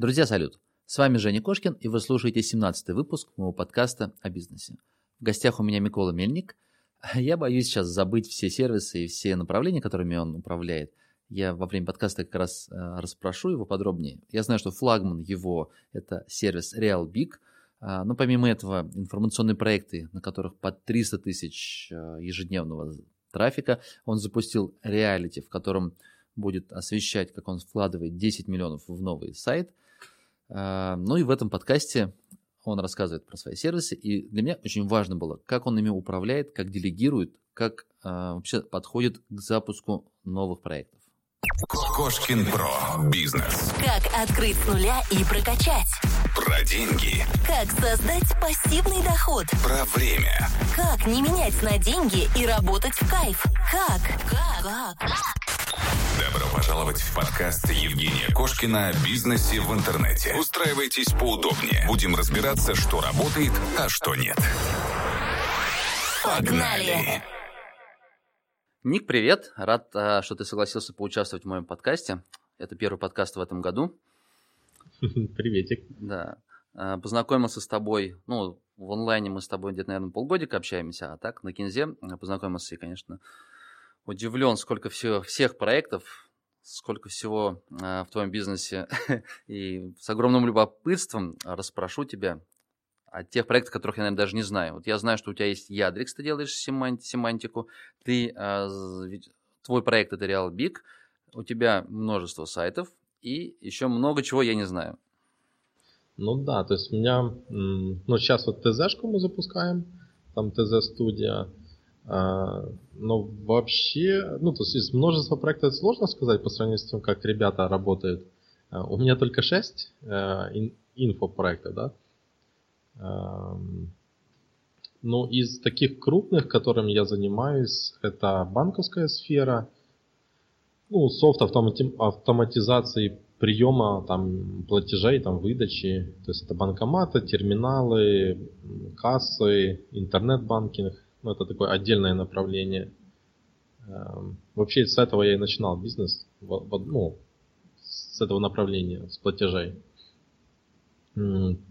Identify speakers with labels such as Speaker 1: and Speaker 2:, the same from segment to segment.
Speaker 1: Друзья, салют! С вами Женя Кошкин, и вы слушаете 17-й выпуск моего подкаста о бизнесе. В гостях у меня Микола Мельник. Я боюсь сейчас забыть все сервисы и все направления, которыми он управляет. Я во время подкаста как раз э, расспрошу его подробнее. Я знаю, что флагман его – это сервис RealBig, а, но помимо этого информационные проекты, на которых под 300 тысяч э, ежедневного трафика, он запустил реалити, в котором будет освещать, как он вкладывает 10 миллионов в новый сайт – ну и в этом подкасте он рассказывает про свои сервисы, и для меня очень важно было, как он ими управляет, как делегирует, как а, вообще подходит к запуску новых проектов.
Speaker 2: Кошкин Про. Бизнес.
Speaker 3: Как открыть с нуля и прокачать.
Speaker 2: Про деньги.
Speaker 3: Как создать пассивный доход.
Speaker 2: Про время.
Speaker 3: Как не менять на деньги и работать в кайф. Как? Как? Как?
Speaker 2: Пожаловать в подкаст Евгения Кошкина о бизнесе в интернете. Устраивайтесь поудобнее. Будем разбираться, что работает, а что нет. Погнали!
Speaker 1: Ник, привет. Рад, а, что ты согласился поучаствовать в моем подкасте. Это первый подкаст в этом году.
Speaker 4: Приветик.
Speaker 1: Да. А, познакомился с тобой, ну, в онлайне мы с тобой где-то, наверное, полгодика общаемся, а так на Кинзе познакомился и, конечно, удивлен, сколько всего, всех проектов, сколько всего э, в твоем бизнесе. И с огромным любопытством расспрошу тебя о тех проектах, которых я, наверное, даже не знаю. Вот я знаю, что у тебя есть Ядрикс, ты делаешь семанти- семантику, ты, э, твой проект это RealBig, у тебя множество сайтов и еще много чего я не знаю.
Speaker 4: Ну да, то есть у меня, ну сейчас вот ТЗ-шку мы запускаем, там ТЗ-студия, а, но вообще, ну, то есть из множества проектов сложно сказать по сравнению с тем, как ребята работают. А, у меня только 6 э, инфопроектов, да. Ну, из таких крупных, которыми я занимаюсь, это банковская сфера, ну, софт автомати- автоматизации приема там, платежей, там, выдачи. То есть это банкоматы, терминалы, кассы, интернет-банкинг ну, это такое отдельное направление. Эм, вообще с этого я и начинал бизнес, ну, с этого направления, с платежей.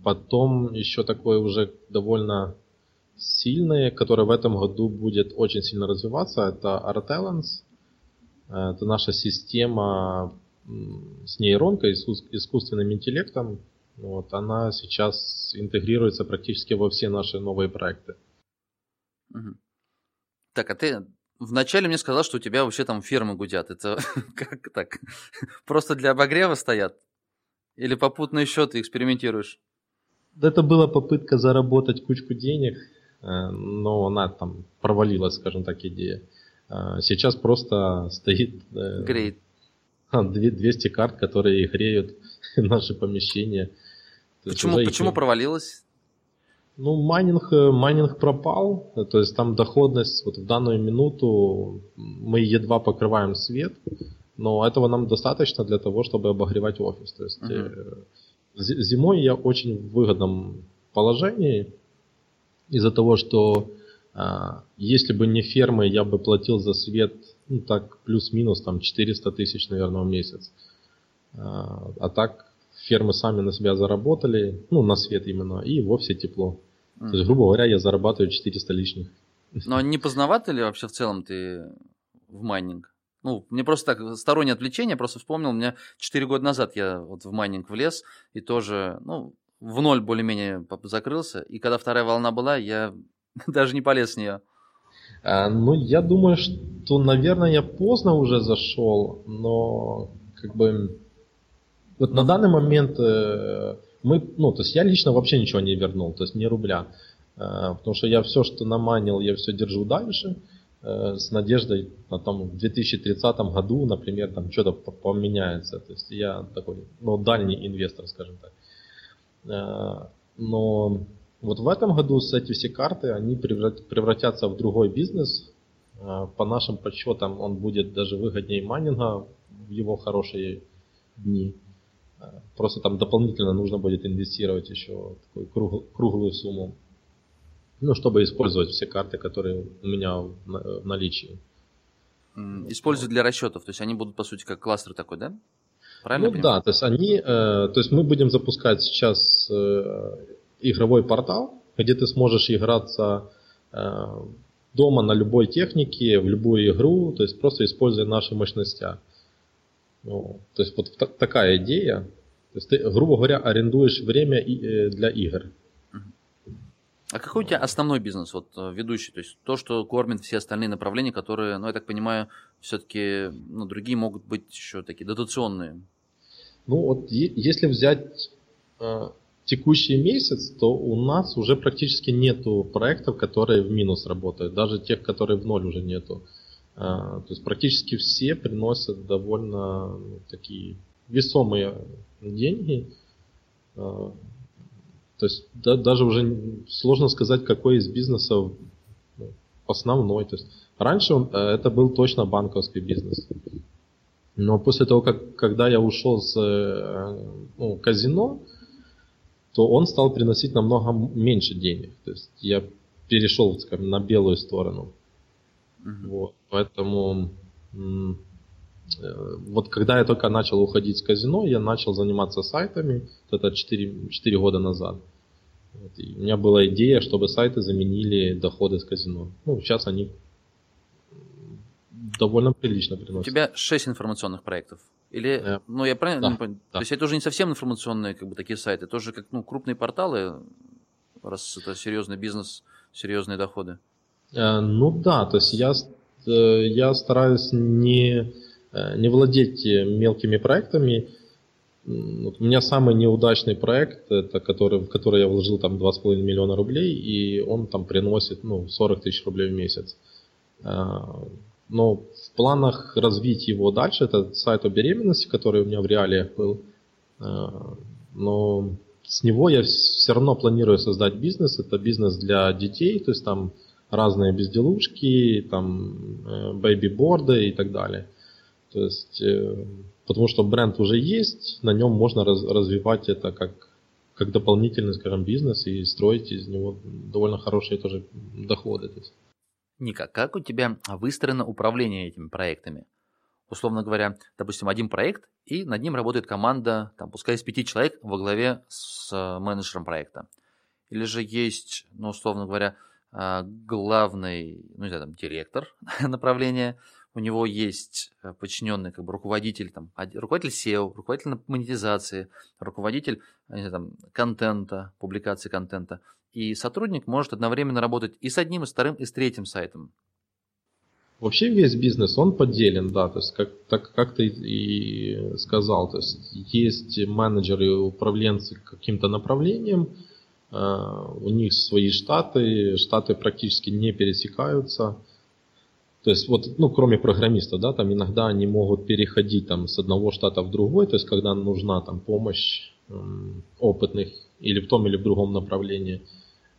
Speaker 4: Потом еще такое уже довольно сильное, которое в этом году будет очень сильно развиваться, это Artelens. Это наша система с нейронкой, искусственным интеллектом. Вот, она сейчас интегрируется практически во все наши новые проекты.
Speaker 1: Угу. Так, а ты вначале мне сказал, что у тебя вообще там фермы гудят. Это как так? Просто для обогрева стоят? Или попутно еще ты экспериментируешь?
Speaker 4: Это была попытка заработать кучку денег, э, но она там провалилась, скажем так, идея. Э, сейчас просто стоит...
Speaker 1: Э, Греет.
Speaker 4: 200 карт, которые греют наши помещения.
Speaker 1: Почему, почему провалилась?
Speaker 4: Ну, майнинг, э, майнинг пропал, то есть там доходность вот в данную минуту мы едва покрываем свет, но этого нам достаточно для того, чтобы обогревать офис. То есть uh-huh. зимой я очень в выгодном положении из-за того, что а, если бы не фермы, я бы платил за свет, ну так плюс-минус там 400 тысяч, наверное, в месяц. А, а так фермы сами на себя заработали, ну на свет именно, и в офисе тепло. М-м. То есть, грубо говоря, я зарабатываю 400 лишних.
Speaker 1: Но не поздновато ли вообще в целом ты в майнинг? Ну, мне просто так, стороннее отвлечение, просто вспомнил, у меня 4 года назад я вот в майнинг влез, и тоже, ну, в ноль более-менее закрылся, и когда вторая волна была, я даже не полез с нее.
Speaker 4: А, ну, я думаю, что, наверное, я поздно уже зашел, но как бы вот на данный момент э, мы, ну, то есть я лично вообще ничего не вернул, то есть ни рубля. Э, потому что я все, что наманил, я все держу дальше э, с надеждой на том в 2030 году, например, там что-то поменяется. То есть я такой, ну, дальний инвестор, скажем так. Э, но вот в этом году с эти все карты, они превратятся в другой бизнес. По нашим подсчетам он будет даже выгоднее майнинга в его хорошие дни. Просто там дополнительно нужно будет инвестировать еще такую круг, круглую сумму. Ну, чтобы использовать все карты, которые у меня в наличии.
Speaker 1: Используют для расчетов, то есть они будут, по сути, как кластер такой, да? Правильно?
Speaker 4: Ну да, то есть они, э, то есть мы будем запускать сейчас э, игровой портал, где ты сможешь играться э, дома на любой технике, в любую игру, то есть просто используя наши мощности. Ну, то есть вот та- такая идея. То есть ты, грубо говоря, арендуешь время э, для игр.
Speaker 1: А какой у тебя основной бизнес, вот э, ведущий? То есть то, что кормит все остальные направления, которые, ну, я так понимаю, все-таки ну, другие могут быть еще такие дотационные.
Speaker 4: Ну вот е- если взять э, текущий месяц, то у нас уже практически нету проектов, которые в минус работают, даже тех, которые в ноль уже нету. Э, то есть практически все приносят довольно ну, такие весомые деньги. Э, то есть да- даже уже сложно сказать, какой из бизнесов ну, основной. То есть раньше э, это был точно банковский бизнес. Но после того, как когда я ушел с э, ну, казино, то он стал приносить намного меньше денег. То есть я перешел, скажем, на белую сторону.
Speaker 1: Мгм.
Speaker 4: Вот, поэтому э, вот когда я только начал уходить с казино, я начал заниматься сайтами. Это 4, 4 года назад. Вот, и у меня была идея, чтобы сайты заменили доходы с казино. Ну, сейчас они довольно прилично
Speaker 1: У
Speaker 4: приносят.
Speaker 1: тебя 6 информационных проектов. Или,
Speaker 4: Э,
Speaker 1: ну, я правильно
Speaker 4: да,
Speaker 1: не понял?
Speaker 4: да.
Speaker 1: То есть это уже не совсем информационные, как бы, такие сайты, тоже как, ну, крупные порталы, раз это серьезный бизнес, серьезные доходы.
Speaker 4: Э, Ну да, то есть я, э, я стараюсь не, э, не владеть мелкими проектами. Вот У меня самый неудачный проект, это который, в который я вложил там 2,5 миллиона рублей, и он там приносит ну, 40 тысяч рублей в месяц. Но в планах развить его дальше, это сайт о беременности, который у меня в реалиях был. Но с него я все равно планирую создать бизнес. Это бизнес для детей, то есть там разные безделушки, там э, бэйби-борды и так далее. То есть, э, потому что бренд уже есть, на нем можно раз- развивать это как, как дополнительный, скажем, бизнес и строить из него довольно хорошие тоже доходы. То есть.
Speaker 1: Ника, как у тебя выстроено управление этими проектами? Условно говоря, допустим, один проект, и над ним работает команда, там, пускай из пяти человек во главе с э, менеджером проекта. Или же есть, ну, условно говоря, главный, ну, не знаю, там, директор направления, у него есть э, подчиненный как бы руководитель, там, оди- руководитель SEO, руководитель монетизации, руководитель не знаю, там, контента, публикации контента. И сотрудник может одновременно работать и с одним, и с вторым, и с третьим сайтом.
Speaker 4: Вообще весь бизнес, он поделен, да, то есть как, так, как ты и сказал, то есть есть менеджеры управленцы каким-то направлением, э, у них свои штаты, штаты практически не пересекаются, то есть вот, ну, кроме программистов, да, там иногда они могут переходить там с одного штата в другой, то есть когда нужна там помощь м, опытных или в том или в другом направлении.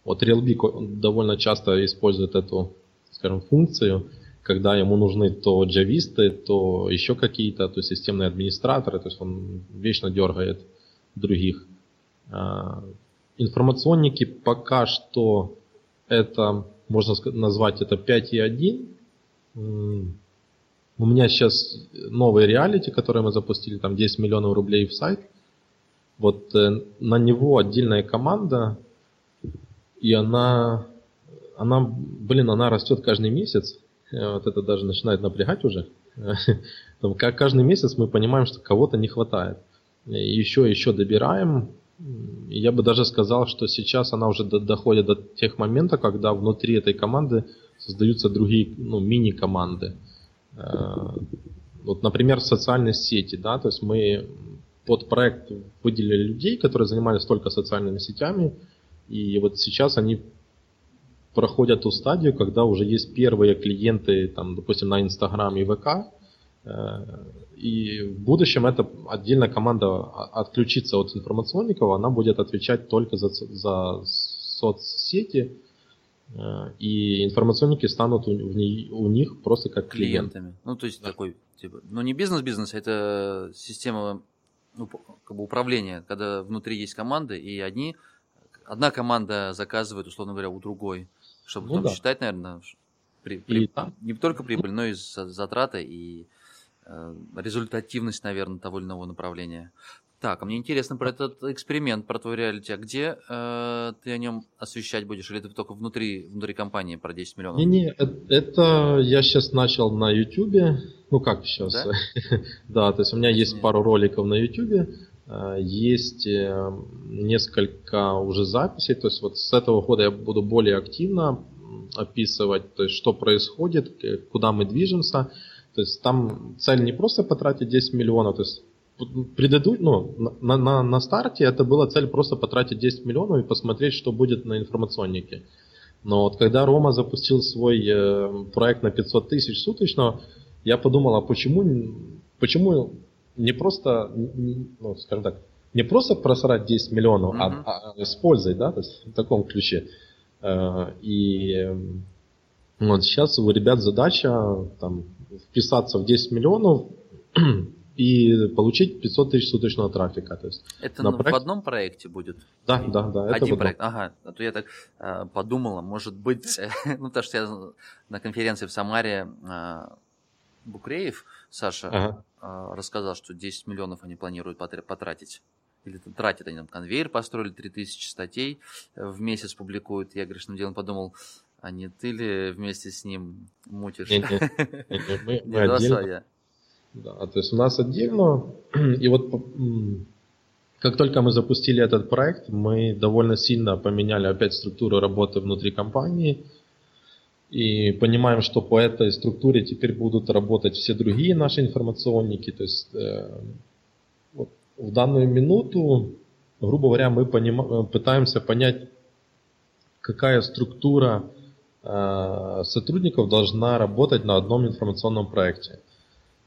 Speaker 4: Вот RealBig он довольно часто использует эту, скажем, функцию, когда ему нужны то джависты, то еще какие-то, то системные администраторы, то есть он вечно дергает других. Информационники пока что это, можно назвать это 5.1. М, У меня сейчас новый реалити, который мы запустили, там 10 миллионов рублей в сайт. Вот э, на него отдельная команда, и она, она, блин, она растет каждый месяц. Э, Вот это даже начинает напрягать уже. Там ка- Каждый месяц мы понимаем, что кого-то не хватает. Еще, еще добираем. Я бы даже сказал, что сейчас она уже до- доходит до тех моментов, когда внутри этой команды создаются другие ну, мини-команды. Э, Вот, например, социальные сети, да, то есть мы под проект выделили людей, которые занимались только социальными сетями, и вот сейчас они проходят ту стадию, когда уже есть первые клиенты, там, допустим, на Инстаграм и ВК, Э, и в будущем эта отдельная команда отключится от информационников, она будет отвечать только за, за соцсети, э, и информационники станут у, у них просто как клиенты.
Speaker 1: клиентами. Ну, то есть такой, типа, ну не бизнес-бизнес, а это система ну, как бы управления, когда внутри есть команды, и одни, одна команда заказывает, условно говоря, у другой, чтобы
Speaker 4: Ну
Speaker 1: там
Speaker 4: да.
Speaker 1: считать, наверное, при-
Speaker 4: И
Speaker 1: при-
Speaker 4: там-
Speaker 1: не только прибыль, но и за- затраты и результативность, наверное, того или иного направления. Так, а мне интересно про этот эксперимент, про твой реалити. А где э, ты о нем освещать будешь? Или ты только внутри, внутри компании про 10 миллионов?
Speaker 4: Не-не, это я сейчас начал на YouTube. Ну как сейчас?
Speaker 1: Да?
Speaker 4: да, то есть у меня есть пару роликов на YouTube. э, Есть э, несколько уже записей. То есть вот с этого года я буду более активно описывать, то есть что происходит, куда мы движемся. То есть там цель не просто потратить 10 миллионов, то есть предыду... ну, на, на, на старте это была цель просто потратить 10 миллионов и посмотреть, что будет на информационнике. Но вот когда Рома запустил свой э, проект на 500 тысяч суточно, я подумал, а почему, почему не просто, ну, скажем так, не просто просрать 10 миллионов, а-
Speaker 1: Мгм.
Speaker 4: а, с пользой, да, то есть в таком ключе. Э, И э, вот сейчас у ребят задача там, вписаться в 10 миллионов и получить 500 тысяч суточного трафика. То есть,
Speaker 1: Это
Speaker 4: на
Speaker 1: в
Speaker 4: проект-
Speaker 1: одном проекте будет?
Speaker 4: да, да, да. это
Speaker 1: Один
Speaker 4: вот,
Speaker 1: проект, ага. А то я так э, подумала, может быть, ну потому что я на конференции в Самаре э, Букреев, Саша,
Speaker 4: Ага.
Speaker 1: э, рассказал, что 10 миллионов они планируют потр- потратить. Или тратят они там конвейер построили, 3000 статей э, в месяц публикуют. Я грешным делом подумал, а не ты ли вместе с ним мутишь?
Speaker 4: Не-не, не-не, мы- мы
Speaker 1: два
Speaker 4: отдельно. Да, то есть у нас отдельно, и вот как только мы запустили этот проект, мы довольно сильно поменяли опять структуру работы внутри компании, и понимаем, что по этой структуре теперь будут работать все другие наши информационники, то есть э, вот в данную минуту, грубо говоря, мы э, пытаемся понять, какая структура сотрудников должна работать на одном информационном проекте.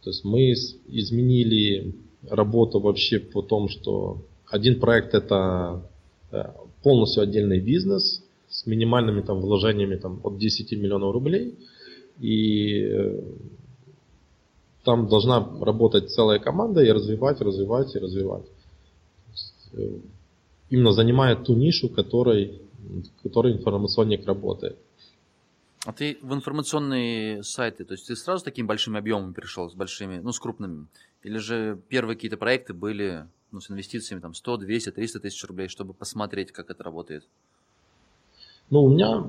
Speaker 4: То есть мы изменили работу вообще по тому, что один проект это э, полностью отдельный бизнес с минимальными там вложениями там, от 10 миллионов рублей. И э, там должна работать целая команда и развивать, развивать и развивать. Э, Именно занимая ту нишу, которой, в которой информационник работает.
Speaker 1: А ты в информационные сайты, то есть ты сразу с такими большими объемами пришел, с большими, ну, с крупными? Или же первые какие-то проекты были ну, с инвестициями там 100, 200, 300 тысяч рублей, чтобы посмотреть, как это работает?
Speaker 4: Ну, у меня,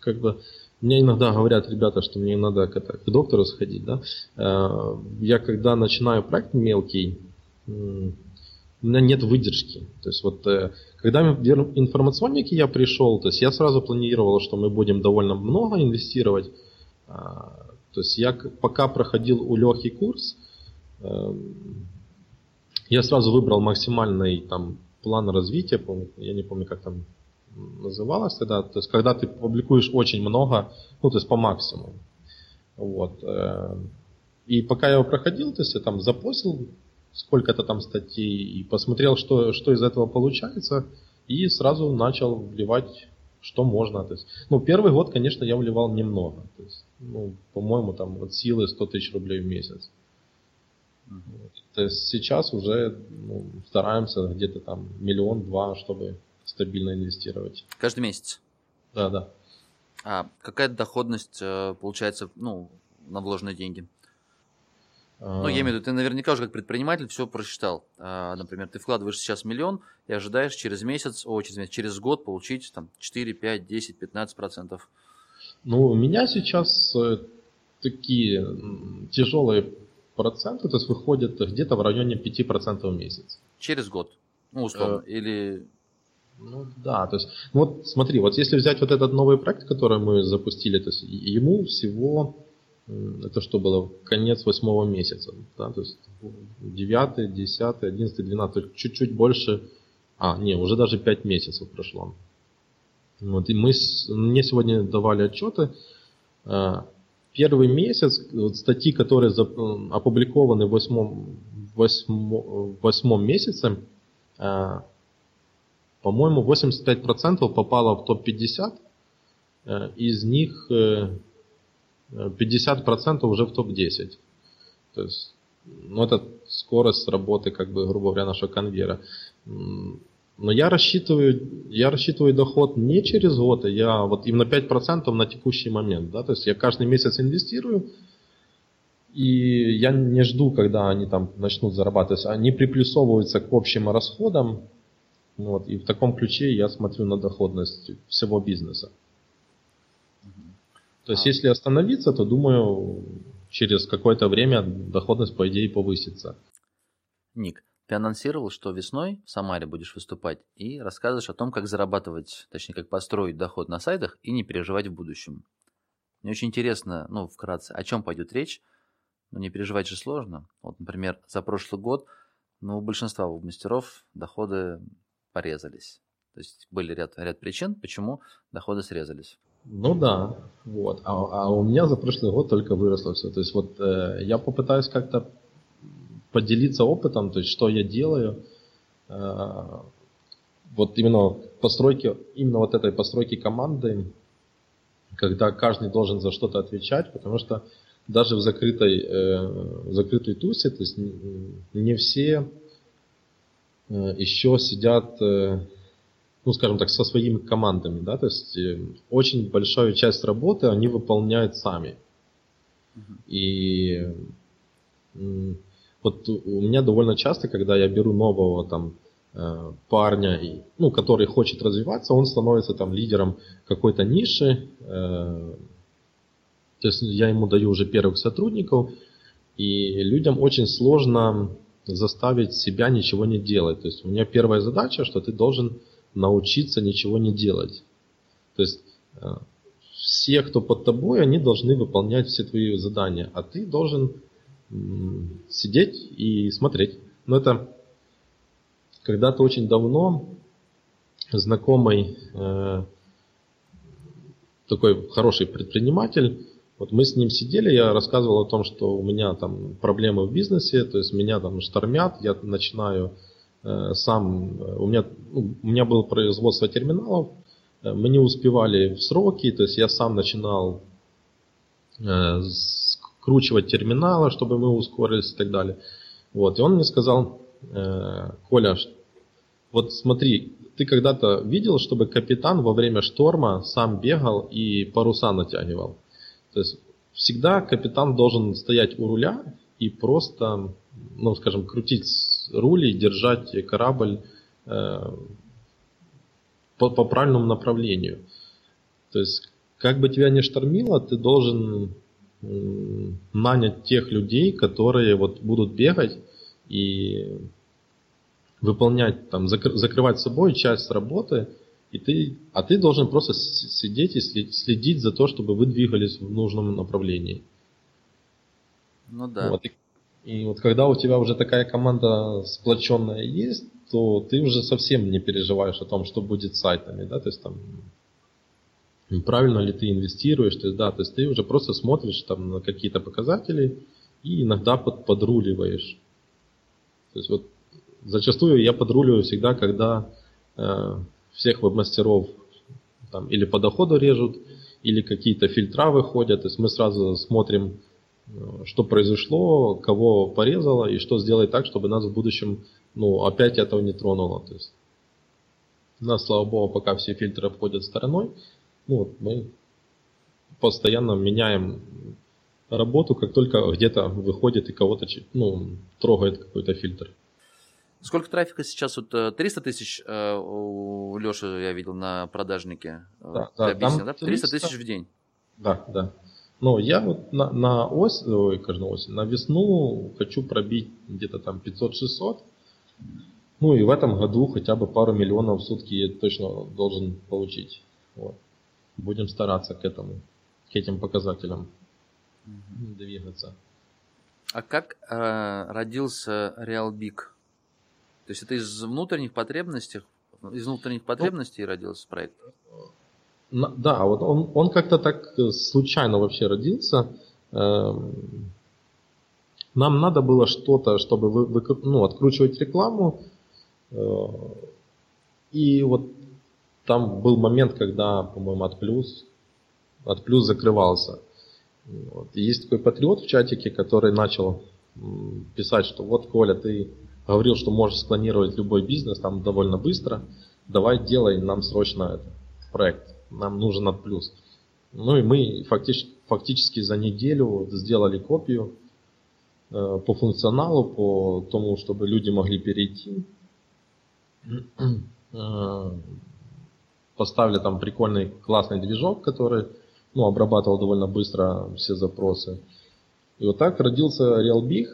Speaker 4: как бы, мне иногда говорят ребята, что мне надо к, это, к доктору сходить, да. Э, Я когда начинаю проект мелкий, у меня нет выдержки. То есть вот, э, когда в информационники я пришел, то есть я сразу планировал, что мы будем довольно много инвестировать. А, То есть я пока проходил у Лехи курс, эм, я сразу выбрал максимальный там план развития, я не помню, как там называлось тогда, то есть когда ты публикуешь очень много, ну то есть по максимуму. Вот. э, И пока я его проходил, то есть я там запостил сколько-то там статей и посмотрел, что, что из этого получается, и сразу начал вливать, что можно. То есть, ну, первый год, конечно, я вливал немного. То есть, ну, по-моему, там от силы 100 тысяч рублей в месяц. То есть сейчас уже ну, стараемся где-то там миллион-два, чтобы стабильно инвестировать.
Speaker 1: Каждый месяц.
Speaker 4: Да, да.
Speaker 1: А какая доходность э, получается, ну, на вложенные деньги? Ну, я имею в виду, ты наверняка уже как предприниматель все просчитал. А, например, ты вкладываешь сейчас миллион и ожидаешь через месяц, о, через, месяц, через год получить там 4, 5, 10, 15 процентов.
Speaker 4: Ну, у меня сейчас э, такие тяжелые проценты, то есть выходят где-то в районе 5% в месяц.
Speaker 1: Через год. Ну, условно. Или
Speaker 4: Ну да, то есть, ну вот смотри, вот если взять вот этот новый проект, который мы запустили, то есть ему всего, это что было, конец восьмого месяца, да, то есть девятый, десятый, одиннадцатый, двенадцатый, чуть-чуть больше, а, не, уже даже пять месяцев прошло. Вот, и мы, мне сегодня давали отчеты, а, первый месяц, статьи, которые опубликованы в восьмом, восьмо- в восьмом месяце, а, по-моему, 85% попало в топ-50, э, из них э, э, 50% уже в топ-10. То есть, ну, это скорость работы, как бы, грубо говоря, нашего конвейера. Но я рассчитываю, я рассчитываю доход не через год, а я вот именно 5% на текущий момент. Да? То есть я каждый месяц инвестирую, И я не жду, когда они там начнут зарабатывать. Они приплюсовываются к общим расходам. Вот, и в таком ключе я смотрю на доходность всего бизнеса. То есть, а. если остановиться, то думаю, через какое-то время доходность, по идее, повысится.
Speaker 1: Ник, ты анонсировал, что весной в Самаре будешь выступать и рассказываешь о том, как зарабатывать, точнее, как построить доход на сайтах и не переживать в будущем. Мне очень интересно, ну, вкратце, о чем пойдет речь. Ну, не переживать же сложно. Вот, например, за прошлый год, ну, у большинства мастеров доходы порезались. То есть были ряд, ряд причин, почему доходы срезались.
Speaker 4: Ну да, вот. А, а у меня за прошлый год только выросло все. То есть вот э, я попытаюсь как-то поделиться опытом, то есть что я делаю. Э, вот именно постройки, именно вот этой постройки команды, когда каждый должен за что-то отвечать, потому что даже в закрытой, э, в закрытой тусе, то есть не все э, еще сидят э, ну, скажем так, со своими командами, да, то есть э, очень большую часть работы они выполняют сами. И вот у меня довольно часто, когда я беру нового там э, парня, ну, который хочет развиваться, он становится там лидером какой-то ниши, э, то есть я ему даю уже первых сотрудников, и людям очень сложно заставить себя ничего не делать. То есть у меня первая задача, что ты должен научиться ничего не делать. То есть э, все, кто под тобой, они должны выполнять все твои задания, а ты должен сидеть и смотреть. Но это когда-то очень давно знакомый э, такой хороший предприниматель, вот мы с ним сидели, я рассказывал о том, что у меня там проблемы в бизнесе, то есть меня там штормят, я начинаю сам, у меня, ну, у меня было производство терминалов, э, мы не успевали в сроки, то есть я сам начинал э, скручивать терминалы, чтобы мы ускорились и так далее. Вот, и он мне сказал, Коля, вот смотри, ты когда-то видел, чтобы капитан во время шторма сам бегал и паруса натягивал? То есть всегда капитан должен стоять у руля и просто, ну, скажем, крутить руль и держать корабль э, по, по правильному направлению. То есть, как бы тебя ни штормило, ты должен э, нанять тех людей, которые вот будут бегать и выполнять, там, закр- закрывать собой часть работы, и ты, а ты должен просто сидеть и следить за то, чтобы вы двигались в нужном направлении.
Speaker 1: Ну да.
Speaker 4: Вот. И, и вот когда у тебя уже такая команда сплоченная есть, то ты уже совсем не переживаешь о том, что будет с сайтами, да, то есть там правильно ли ты инвестируешь, то есть да, то есть ты уже просто смотришь там на какие-то показатели и иногда под, подруливаешь. То есть вот зачастую я подруливаю всегда, когда э, всех веб-мастеров там или по доходу режут, или какие-то фильтра выходят, то есть мы сразу смотрим что произошло, кого порезало и что сделать так, чтобы нас в будущем ну, опять этого не тронуло. То есть, нас, слава богу, пока все фильтры обходят стороной, ну, вот мы постоянно меняем работу, как только где-то выходит и кого-то ну, трогает какой-то фильтр.
Speaker 1: Сколько трафика сейчас? Вот 300 э, тысяч э, у Леши я видел на продажнике.
Speaker 4: Да, да, объяснил, да?
Speaker 1: 300 тысяч в день.
Speaker 4: Да, да. Но я вот на, на ось, ой, каждую осень, на весну хочу пробить где-то там 500-600. Ну и в этом году хотя бы пару миллионов в сутки я точно должен получить. Вот. Будем стараться к этому, к этим показателям угу. двигаться.
Speaker 1: А как э, родился RealBig? То есть это из внутренних потребностей, из внутренних потребностей ну, родился проект?
Speaker 4: Да, вот он, он как-то так э, случайно вообще родился. Эм, нам надо было что-то, чтобы вы, вы, ну, откручивать рекламу. Э, и вот там был момент, когда, по-моему, от плюс, от плюс закрывался. Вот. Есть такой патриот в чатике, который начал писать, что вот, Коля, ты говорил, что можешь склонировать любой бизнес там довольно быстро. Давай делай нам срочно это, проект нам нужен от плюс. Ну и мы фактически, фактически за неделю сделали копию, по функционалу, по тому, чтобы люди могли перейти. Поставили там прикольный классный движок, который ну, обрабатывал довольно быстро все запросы. И вот так родился RealBig,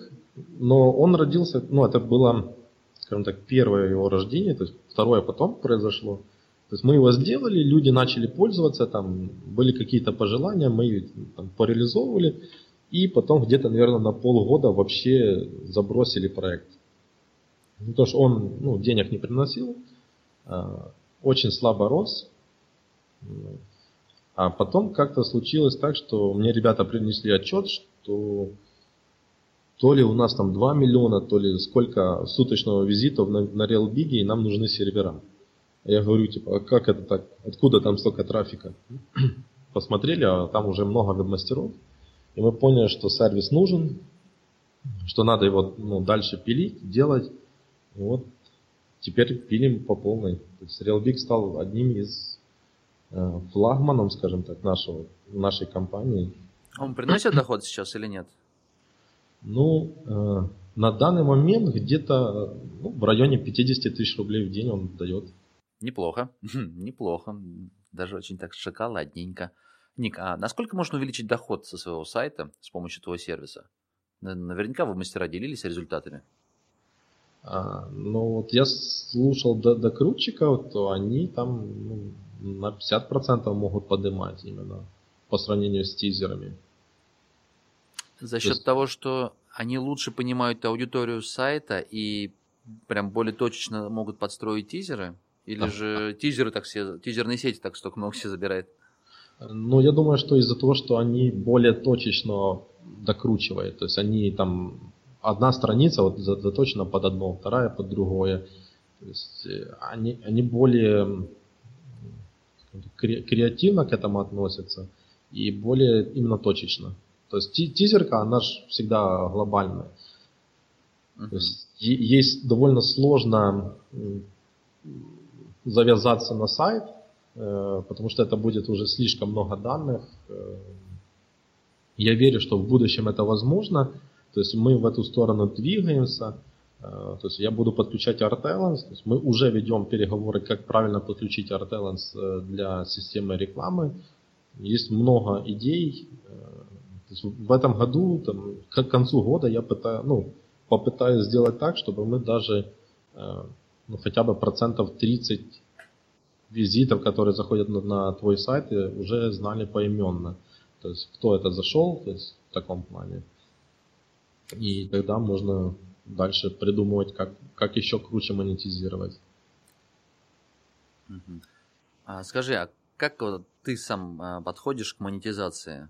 Speaker 4: но он родился, ну это было, скажем так, первое его рождение, то есть второе потом произошло. То есть мы его сделали, люди начали пользоваться, там были какие-то пожелания, мы там, пореализовывали, и потом где-то, наверное, на полгода вообще забросили проект. Ну, потому что он ну, денег не приносил, а, очень слабо рос. А потом как-то случилось так, что мне ребята принесли отчет, что то ли у нас там 2 миллиона, то ли сколько суточного визитов на, на RealBig, и нам нужны сервера. Я говорю, типа, а как это так? Откуда там столько трафика? Посмотрели, а там уже много веб-мастеров. И мы поняли, что сервис нужен, что надо его ну, дальше пилить, делать. И вот теперь пилим по полной. То есть RealBig стал одним из э, флагманов, скажем так, нашего, нашей компании.
Speaker 1: Он приносит доход сейчас или нет?
Speaker 4: Ну, э, на данный момент где-то ну, в районе 50 тысяч рублей в день он дает.
Speaker 1: Неплохо, неплохо. Даже очень так шоколадненько. Ник, а насколько можно увеличить доход со своего сайта с помощью твоего сервиса? Наверняка вы мастера делились результатами.
Speaker 4: А, ну вот я слушал до, докрутчиков, то они там ну, на 50% могут поднимать именно по сравнению с тизерами.
Speaker 1: За счет есть... того, что они лучше понимают аудиторию сайта и прям более точечно могут подстроить тизеры? Или а, же тизеры так все, тизерные сети так столько много все забирает?
Speaker 4: Ну, я думаю, что из-за того, что они более точечно докручивают. То есть они там одна страница вот заточена под одно, вторая под другое. То есть э, они, они более креативно к этому относятся и более именно точечно. То есть тизерка, она же всегда глобальная. Uh-huh. То есть есть довольно сложно завязаться на сайт, э, потому что это будет уже слишком много данных. Э, я верю, что в будущем это возможно. То есть мы в эту сторону двигаемся. Э, то есть я буду подключать ArtElance. То есть мы уже ведем переговоры, как правильно подключить ArtElance для системы рекламы. Есть много идей. То есть в этом году, там, к концу года я пытаюсь, ну, попытаюсь сделать так, чтобы мы даже ну, хотя бы процентов 30 визитов, которые заходят на, на твой сайт, уже знали поименно. То есть, кто это зашел, то есть в таком плане. И тогда можно дальше придумывать, как, как еще круче монетизировать.
Speaker 1: А, скажи, а как вот ты сам а, подходишь к монетизации?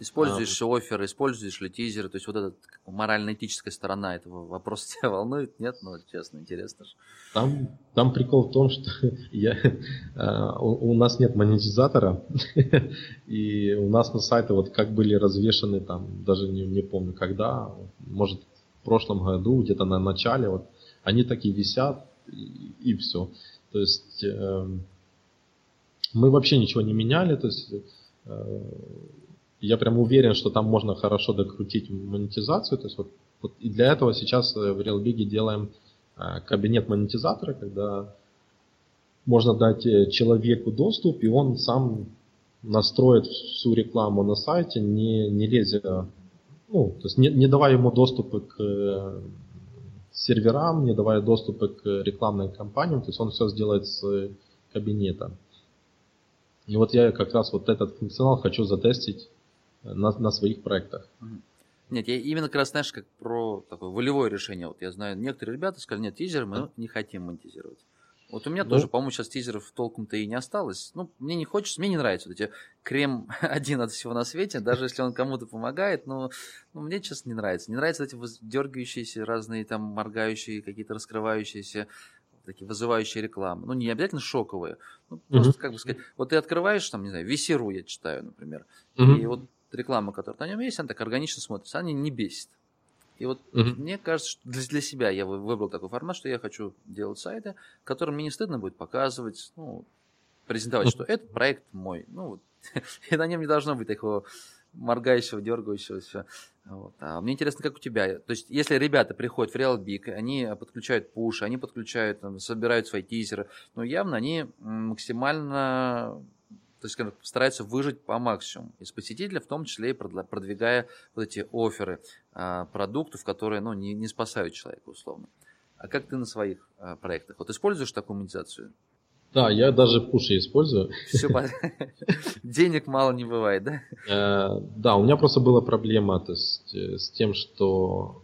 Speaker 1: Используешь а, офер, используешь ли тизеры, то есть вот эта морально-этическая сторона этого вопроса тебя волнует? Нет? Ну, честно, интересно же.
Speaker 4: Там, там прикол в том, что я, э, у, у нас нет монетизатора, и у нас на сайте вот как были развешаны там, даже не, не помню когда, может в прошлом году, где-то на начале, вот они такие висят, и, и все. То есть э, мы вообще ничего не меняли, то есть э, я прям уверен, что там можно хорошо докрутить монетизацию. То есть вот, вот и для этого сейчас э, в RealBig делаем э, кабинет монетизатора, когда можно дать э, человеку доступ, и он сам настроит всю рекламу на сайте, не, не лезя, ну, то есть не, не давая ему доступа к серверам, не давая доступа к рекламной кампаниям, то есть он все сделает с кабинета. И вот я как раз вот этот функционал хочу затестить на, на своих проектах.
Speaker 1: Нет, я именно как раз, знаешь, как про такое волевое решение. Вот я знаю, некоторые ребята сказали, нет, тизеры мы не хотим монетизировать. Вот у меня ну, тоже, по-моему, сейчас тизеров толком-то и не осталось. Ну, мне не хочется, мне не нравится вот эти крем один от всего на свете, даже если он кому-то помогает, но ну, мне, честно, не нравится. Не нравятся эти дергающиеся, разные там моргающие, какие-то раскрывающиеся такие вызывающие рекламы. Ну, не обязательно шоковые. Ну, просто, uh-huh. как бы сказать, вот ты открываешь, там, не знаю, Весеру я читаю, например, uh-huh. и вот реклама, которая на нем есть, она так органично смотрится, она не бесит. И вот uh-huh. мне кажется, что для, для себя я выбрал такой формат, что я хочу делать сайты, которым мне не стыдно будет показывать, ну, презентовать, uh-huh. что этот проект мой. Ну, вот, и на нем не должно быть такого моргающего, дергающегося. Вот. А мне интересно, как у тебя. То есть, если ребята приходят в Realbig, они подключают пуш, они подключают, там, собирают свои тизеры, но явно они максимально то есть стараются выжить по максимуму из посетителя, в том числе и продвигая вот эти оферы а, продуктов, которые ну, не, не спасают человека условно. А как ты на своих а, проектах? Вот используешь такую монетизацию?
Speaker 4: Да, я даже пуши использую.
Speaker 1: Все, денег мало не бывает, да?
Speaker 4: Э, да, у меня просто была проблема то есть, э, с тем, что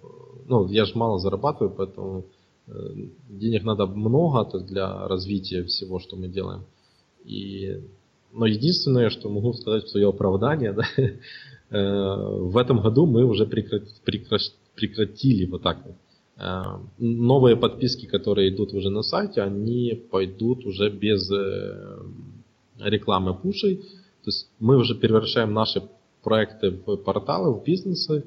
Speaker 4: ну, я же мало зарабатываю, поэтому э, денег надо много то есть, для развития всего, что мы делаем. И, но единственное, что могу сказать в свое оправдание, да, в этом году мы уже прекратили вот так вот Э, новые подписки, которые идут уже на сайте, они пойдут уже без э, рекламы пушей. То есть мы уже превращаем наши проекты в порталы, в бизнесы.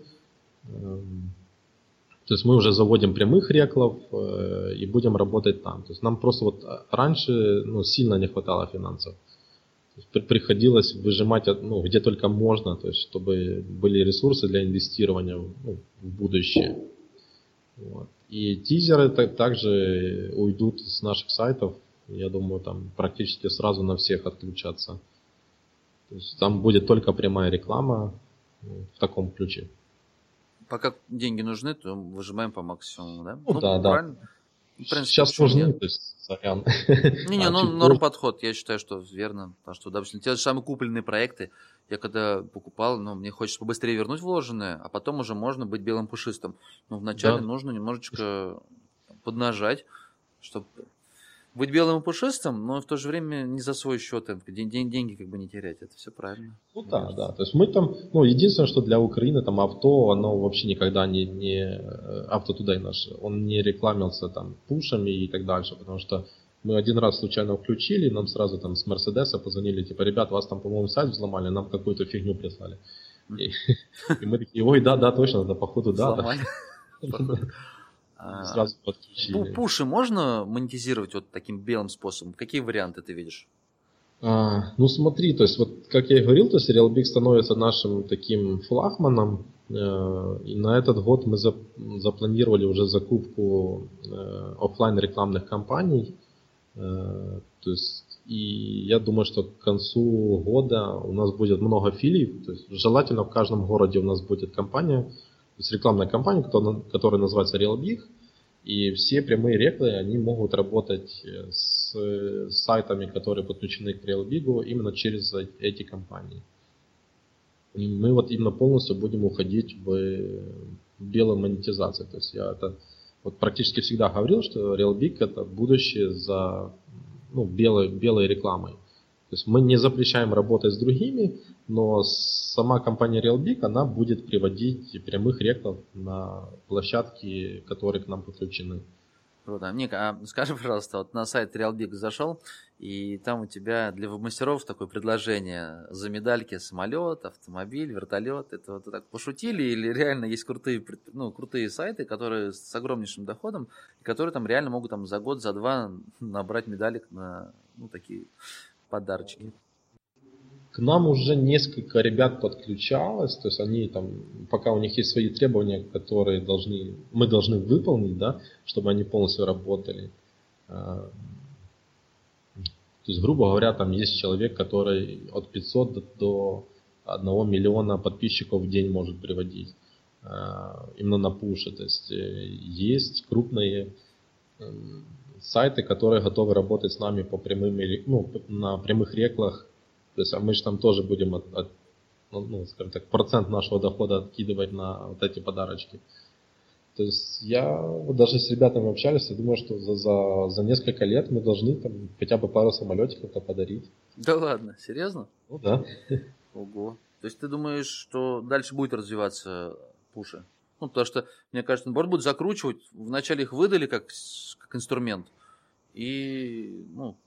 Speaker 4: То есть мы уже заводим прямых реклов э, и будем работать там. То есть нам просто вот раньше ну, сильно не хватало финансов. Приходилось выжимать ну, где только можно, то есть чтобы были ресурсы для инвестирования ну, в будущее. Вот. И тизеры так, также уйдут с наших сайтов. Я думаю, там практически сразу на всех отключаться. То есть там будет только прямая реклама ну, в таком ключе.
Speaker 1: Пока деньги нужны, то выжимаем по максимуму, да?
Speaker 4: Ну, ну да, да. Принципе, Сейчас нужны, то есть, сорян.
Speaker 1: Не-не, а, ну норм подход, я считаю, что верно. Потому что, допустим, те же самые купленные проекты, я когда покупал, ну, мне хочется побыстрее вернуть вложенное, а потом уже можно быть белым пушистым. Но вначале да. нужно немножечко поднажать, чтобы быть белым и пушистым, но в то же время не за свой счет, день, день, деньги как бы не терять. Это все правильно.
Speaker 4: Ну да, да. То есть мы там, ну, единственное, что для Украины там авто, оно вообще никогда не, не авто туда и наш, он не рекламился там пушами и так дальше, потому что мы один раз случайно включили, нам сразу там с Мерседеса позвонили, типа, ребят, вас там, по-моему, сайт взломали, нам какую-то фигню прислали. И, и мы такие, ой, да, да, точно, да, походу, да.
Speaker 1: Взломали. Сразу подключили. Пуши можно монетизировать вот таким белым способом? Какие варианты ты видишь?
Speaker 4: А, ну смотри, то есть вот как я и говорил, то есть RealBig становится нашим таким флагманом. Э, и на этот год мы запланировали уже закупку э, офлайн рекламных кампаний Э, то есть, и я думаю, что к концу года у нас будет много филий. То есть, желательно в каждом городе у нас будет компания, есть рекламная компания, которая, называется RealBig. И все прямые рекламы, они могут работать с сайтами, которые подключены к RealBig, именно через эти компании. И мы вот именно полностью будем уходить в белую монетизацию. То есть я это вот практически всегда говорил, что RealBig это будущее за ну, белой, белой рекламой. То есть мы не запрещаем работать с другими, но сама компания RealBig, она будет приводить прямых реклам на площадки, которые к нам подключены.
Speaker 1: Круто. Ник, а скажи, пожалуйста, вот на сайт RealBig зашел, и там у тебя для веб-мастеров такое предложение за медальки самолет, автомобиль, вертолет. Это вот так пошутили или реально есть крутые, ну, крутые сайты, которые с огромнейшим доходом, которые там реально могут там за год, за два набрать медалек на ну, такие подарочки?
Speaker 4: К нам уже несколько ребят подключалось, то есть они там, пока у них есть свои требования, которые должны, мы должны выполнить, да, чтобы они полностью работали. А, то есть, грубо говоря, там есть человек, который от 500 до 1 миллиона подписчиков в день может приводить а, именно на пуше. То есть э, есть крупные сайты, которые готовы работать с нами по прямым, ну, на прямых реклах то есть, а мы же там тоже будем, от, от, ну, ну, скажем так, процент нашего дохода откидывать на вот эти подарочки. То есть я вот даже с ребятами общались, я думаю, что за, за, за несколько лет мы должны там хотя бы пару самолетиков-то подарить.
Speaker 1: Да ладно, серьезно?
Speaker 4: Ну да.
Speaker 1: Ого. То есть ты думаешь, что дальше будет развиваться пуши? Ну, потому что, мне кажется, наоборот, будут закручивать. Вначале их выдали как, как инструмент. И, ну,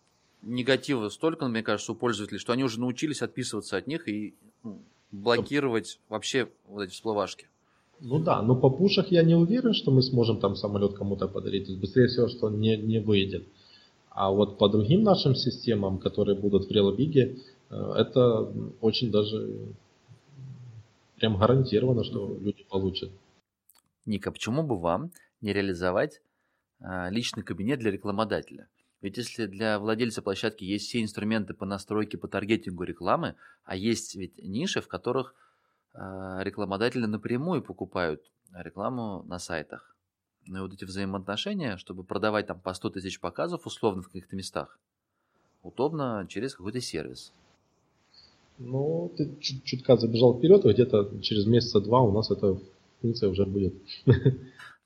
Speaker 1: негатива столько, мне кажется, у пользователей, что они уже научились отписываться от них и ну, блокировать вообще вот эти всплывашки.
Speaker 4: Ну да, но по пушах я не уверен, что мы сможем там самолет кому-то подарить. То есть быстрее всего, что он не, не выйдет. А вот по другим нашим системам, которые будут в Релобиге, э, это очень даже прям гарантированно, что люди получат.
Speaker 1: Ника, почему бы вам не реализовать личный кабинет для рекламодателя? Ведь если для владельца площадки есть все инструменты по настройке, по таргетингу рекламы, а есть ведь ниши, в которых а, рекламодатели напрямую покупают рекламу на сайтах. Ну и вот эти взаимоотношения, чтобы продавать там по 100 тысяч показов условно в каких-то местах, удобно через какой-то сервис.
Speaker 4: Ну, ты чуть чутка забежал вперед, и где-то через месяца два у нас эта функция уже будет.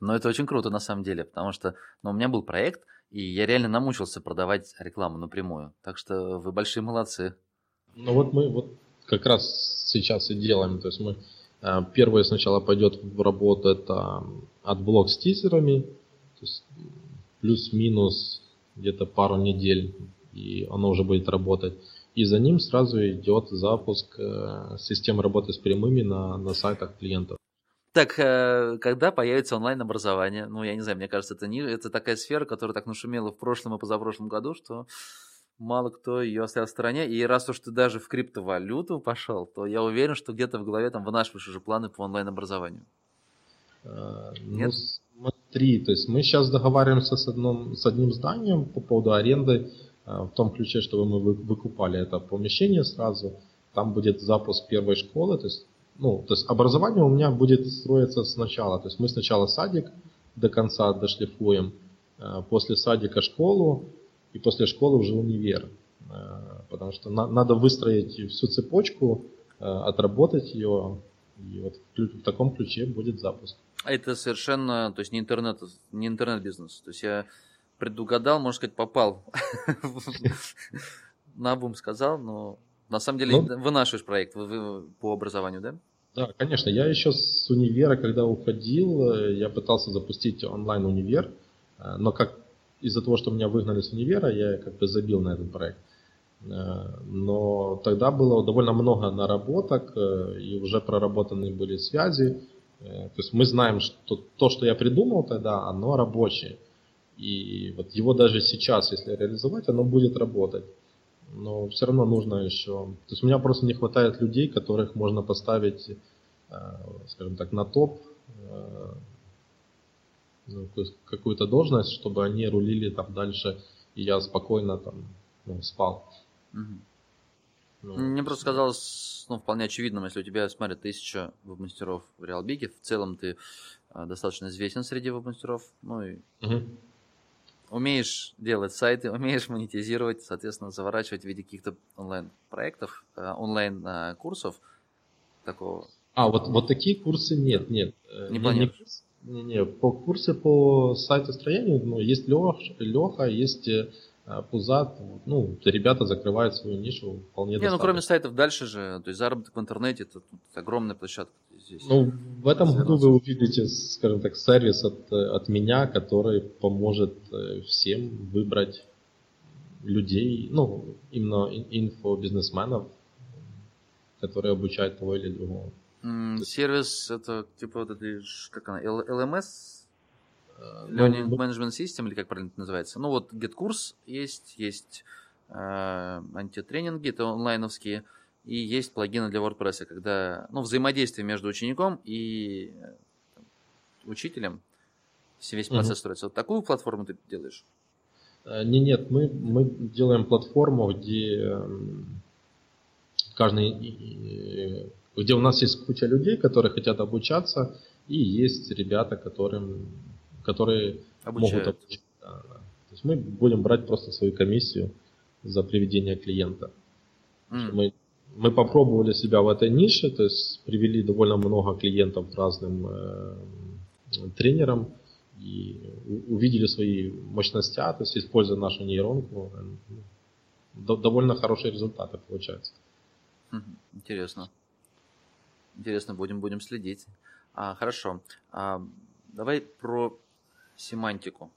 Speaker 1: Но это очень круто на самом деле, потому что ну, у меня был проект, и я реально намучился продавать рекламу напрямую. Так что вы большие молодцы.
Speaker 4: Ну вот мы вот как раз сейчас и делаем. То есть мы э, первое сначала пойдет в работу это AdBlock с тизерами, плюс-минус где-то пару недель, и оно уже будет работать. И за ним сразу идет запуск э, системы работы с прямыми на, на сайтах клиентов.
Speaker 1: Так, э, когда появится онлайн-образование? Ну, я не знаю, мне кажется, это, не, это такая сфера, которая так нашумела в прошлом и позапрошлом году, что мало кто ее оставил в стороне. И раз уж ты даже в криптовалюту пошел, то я уверен, что где-то в голове там вынашиваешь уже планы по онлайн-образованию.
Speaker 4: А, Нет? Ну, смотри, то есть мы сейчас договариваемся с, одном, с одним зданием по поводу аренды, а, в том ключе, чтобы мы выкупали это помещение сразу. Там будет запуск первой школы, то есть, ну, то есть образование у меня будет строиться сначала. То есть мы сначала садик до конца дошлифуем, а, после садика школу, и после школы уже универ. Э, потому что на, надо выстроить всю цепочку, э, отработать ее, и вот в таком ключе будет запуск.
Speaker 1: А это совершенно, то есть не интернет, не интернет-бизнес. То есть я предугадал, можно сказать, попал. На бум сказал, но на самом деле ну, вынашиваешь проект по образованию, да?
Speaker 4: Да, конечно. Я еще с универа, когда уходил, э, я пытался запустить онлайн-универ, но как из-за того, что меня выгнали с универа, я как бы забил на этот проект. Э, но тогда было довольно много наработок, э, и уже проработаны были связи. Э, то есть мы знаем, что то, что я придумал тогда, оно рабочее. И вот его даже сейчас, если реализовать, оно будет работать. Но все равно нужно еще... То есть у меня просто не хватает людей, которых можно поставить, скажем так, на топ ну, какую-то должность, чтобы они рулили там дальше, и я спокойно там ну, спал. Угу.
Speaker 1: Ну, Мне просто казалось ну, вполне очевидным, если у тебя, смотри, тысяча веб-мастеров в Реалбиге, в целом ты а, достаточно известен среди веб-мастеров, ну и угу. Умеешь делать сайты, умеешь монетизировать, соответственно, заворачивать в виде каких-то онлайн-проектов, а, онлайн-курсов такого.
Speaker 4: А, вот, вот такие курсы нет, нет.
Speaker 1: Э, не, не, не,
Speaker 4: не-не, по курсе по сайту строению ну, есть Лех, Леха, есть э, Пузат, ну, ребята закрывают свою нишу вполне Не,
Speaker 1: достаточно. ну кроме сайтов дальше же, то есть заработок в интернете, это, это огромная площадка
Speaker 4: здесь. Ну, в этом году вы увидите, скажем так, сервис от, от меня, который поможет э, всем выбрать людей, ну, именно инфобизнесменов, которые обучают того или другого.
Speaker 1: Сервис это типа вот это, как она, LMS? Э, Learning Management System, или как правильно это называется? Ну вот GetCourse есть, есть э, антитренинги, это онлайновские, и есть плагины для WordPress, когда ну, взаимодействие между учеником и там, учителем, весь процесс угу. строится. Вот такую платформу ты делаешь?
Speaker 4: Э, не, нет, мы, мы делаем платформу, где эм, каждый где у нас есть куча людей, которые хотят обучаться, и есть ребята, которым, которые Обучают. могут обучить. Да, да. То есть мы будем брать просто свою комиссию за приведение клиента. Mm. Мы, мы попробовали себя в этой нише, то есть привели довольно много клиентов разным э, тренерам и увидели свои мощности, то есть используя нашу нейронку, э, довольно хорошие результаты получаются.
Speaker 1: Интересно. Интересно, будем, будем следить. А, хорошо. А, давай про семантику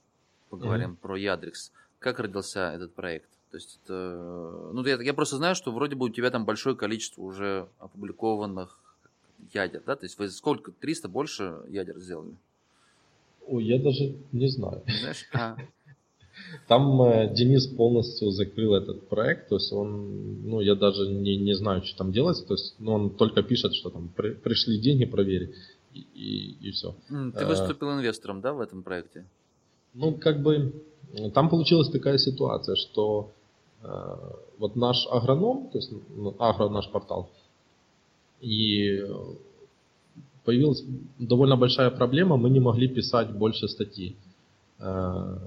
Speaker 1: поговорим, mm-hmm. про Ядрикс. Как родился этот проект? То есть, это, ну, я, я просто знаю, что вроде бы у тебя там большое количество уже опубликованных ядер, да? То есть вы сколько, 300 больше ядер сделали?
Speaker 4: Ой, я даже не знаю.
Speaker 1: Знаешь, а...
Speaker 4: Там э, Денис полностью закрыл этот проект, то есть он, ну, я даже не, не знаю, что там делать, то есть ну, он только пишет, что там при, пришли деньги, проверь, и, и, и все.
Speaker 1: Ты выступил инвестором, да, в этом проекте?
Speaker 4: Ну, как бы, там получилась такая ситуация, что э, вот наш агроном, то есть агро наш портал, и появилась довольно большая проблема, мы не могли писать больше статей. Э,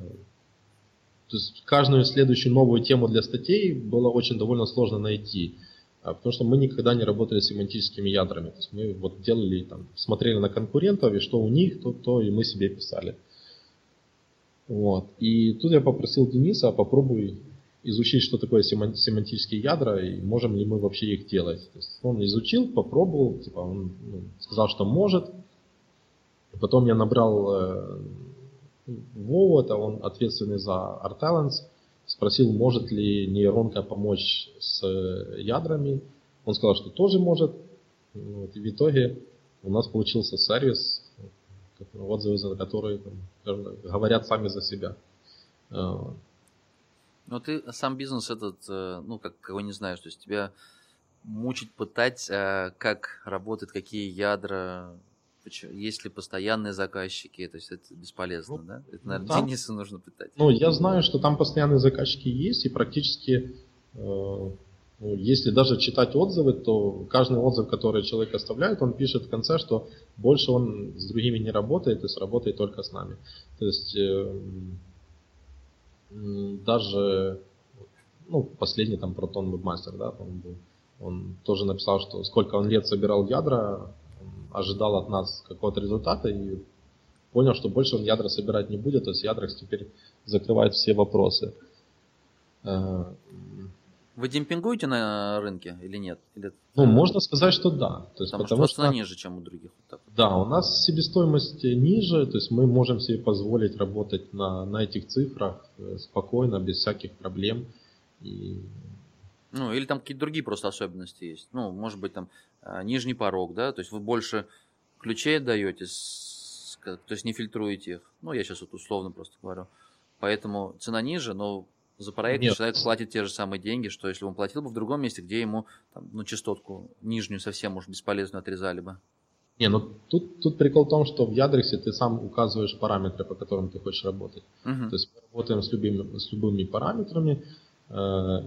Speaker 4: то есть каждую следующую новую тему для статей было очень довольно сложно найти. Потому что мы никогда не работали с семантическими ядрами. То есть мы вот делали, там, смотрели на конкурентов, и что у них, то, то и мы себе писали. Вот. И тут я попросил Дениса, а попробуй изучить, что такое семантические ядра и можем ли мы вообще их делать. То есть он изучил, попробовал, типа он ну, сказал, что может. Потом я набрал э, Вову, это он ответственный за Art Talents, спросил, может ли нейронка помочь с ядрами. Он сказал, что тоже может. Вот, и в итоге у нас получился сервис, отзывы за которые там, говорят сами за себя.
Speaker 1: Но ты сам бизнес этот, э, ну, как кого не знаешь, то есть тебя мучить, пытать, э, как работают, какие ядра, есть ли постоянные заказчики, то есть это бесполезно, ну, да? Это, наверное, там, Дениса нужно пытать.
Speaker 4: Ну, я знаю, что там постоянные заказчики есть, и практически, э, ну, если даже читать отзывы, то каждый отзыв, который человек оставляет, он пишет в конце, что больше он с другими не работает, то есть работает только с нами. То есть э, даже ну, последний там Proton Webmaster, да, он был, он тоже написал, что сколько он лет собирал ядра, ожидал от нас какого-то результата и понял, что больше он ядра собирать не будет, то есть Ядрекс теперь закрывает все вопросы. Э,
Speaker 1: Вы демпингуете на рынке или нет? Или...
Speaker 4: Ну, можно сказать, что да.
Speaker 1: То есть, потому, потому что, что ниже, чем у других. Вот
Speaker 4: так. Да, у нас себестоимость ниже, то есть мы можем себе позволить работать на, на этих цифрах э, спокойно, без всяких проблем. И
Speaker 1: ну, или там какие-то другие просто особенности есть. Ну, может быть, там а, нижний порог, да, то есть вы больше ключей отдаете, с, то есть не фильтруете их. Ну, я сейчас вот условно просто говорю. Поэтому цена ниже, но за проект Нет. человек платит те же самые деньги, что если бы он платил бы в другом месте, где ему там, ну, частотку нижнюю совсем уж бесполезно отрезали бы.
Speaker 4: Не, ну тут, тут прикол в том, что в Ядрексе ты сам указываешь параметры, по которым ты хочешь работать. Угу. То есть мы работаем с любыми, с любыми параметрами, э,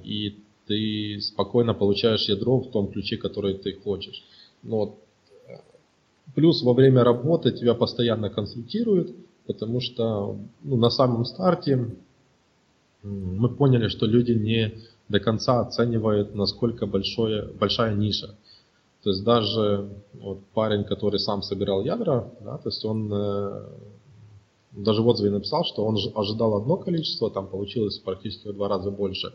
Speaker 4: и ты спокойно получаешь ядро в том ключе, который ты хочешь. Но плюс во время работы тебя постоянно консультируют, потому что ну, на самом старте мы поняли, что люди не до конца оценивают, насколько большое, большая ниша. То есть даже вот парень, который сам собирал ядра, да, то есть он э, даже в отзыве написал, что он ожидал одно количество, там получилось практически в два раза больше.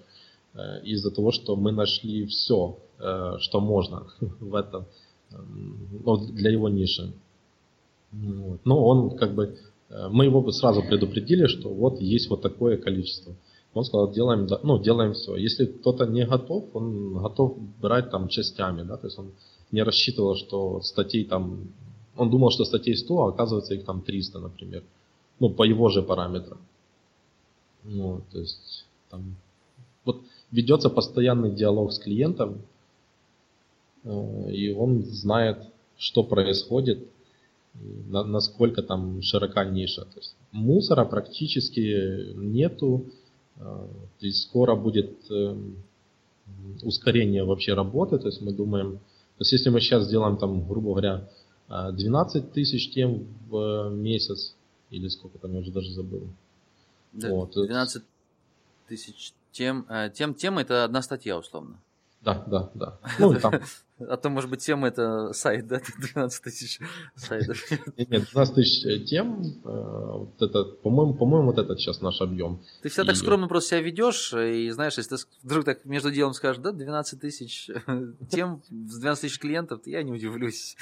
Speaker 4: Э, из-за того, что мы нашли все, э, что можно в этом, ну, для его ниши. Вот. Но он как бы, э, мы его сразу предупредили, что вот есть вот такое количество. Он сказал, делаем, ну, делаем все. Если кто-то не готов, он готов брать там частями, да, то есть он не рассчитывал, что статей там, он думал, что статей 100, а оказывается их там 300, например. Ну, по его же параметрам. Ну, то есть, там, вот ведется постоянный диалог с клиентом, э, и он знает, что происходит, насколько там широка ниша. То есть мусора практически нету, э, и скоро будет э, ускорение вообще работы, то есть мы думаем, то есть если мы сейчас сделаем там, грубо говоря, 12 тысяч тем в месяц, или сколько там, я уже даже забыл.
Speaker 1: Да, вот. 12 тысяч тем, э, тем, тема это одна статья, условно.
Speaker 4: Да, да, да. Ну,
Speaker 1: там... А то, может быть, тема это сайт, да? 12 тысяч сайтов.
Speaker 4: Нет, 12 тысяч э, тем, э, вот это, по-моему, по-моему, вот этот сейчас наш объем.
Speaker 1: Ты всегда так скромно просто себя ведешь, и знаешь, если ты вдруг так между делом скажешь, да, 12 тысяч тем с 12 тысяч клиентов, то я не удивлюсь.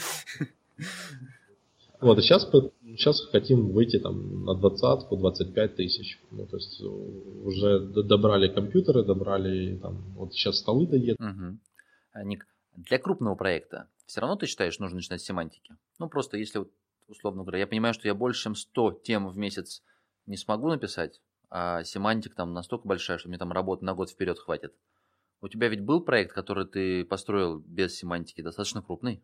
Speaker 4: Вот, и сейчас, сейчас хотим выйти там на двадцатку, 25 тысяч. Ну, то есть уже добрали компьютеры, добрали там, вот сейчас столы доедут.
Speaker 1: Угу. Ник, для крупного проекта все равно ты считаешь, нужно начинать с семантики? Ну, просто если, условно говоря, я понимаю, что я больше, чем 100 тем в месяц не смогу написать, а семантик там настолько большая, что мне там работы на год вперед хватит. У тебя ведь был проект, который ты построил без семантики, достаточно крупный?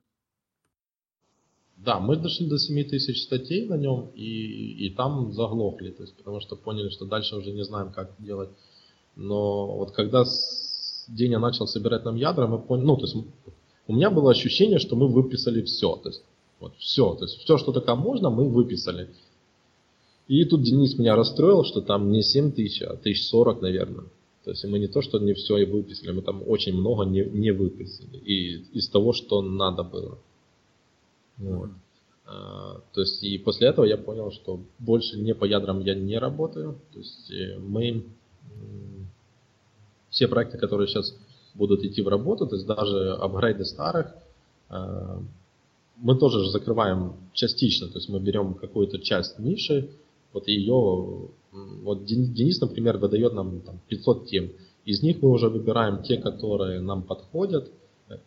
Speaker 4: Да, мы дошли до 7 тысяч статей на нем и, и там заглохли, то есть, потому что поняли, что дальше уже не знаем, как делать. Но вот когда Деня начал собирать нам ядра, мы поняли, ну, то есть у меня было ощущение, что мы выписали все, то есть вот все, то есть все, что только можно, мы выписали. И тут Денис меня расстроил, что там не 7 тысяч, а 1040, наверное. То есть мы не то, что не все и выписали, мы там очень много не, не выписали. И из того, что надо было. Вот. А, то есть и после этого я понял, что больше не по ядрам я не работаю. То есть э, мы все проекты, которые сейчас будут идти в работу, то есть даже апгрейды старых, а, мы тоже же закрываем частично, то есть мы берем какую-то часть ниши, вот ее, вот Денис, например, выдает нам там, 500 тем. Из них мы уже выбираем те, которые нам подходят,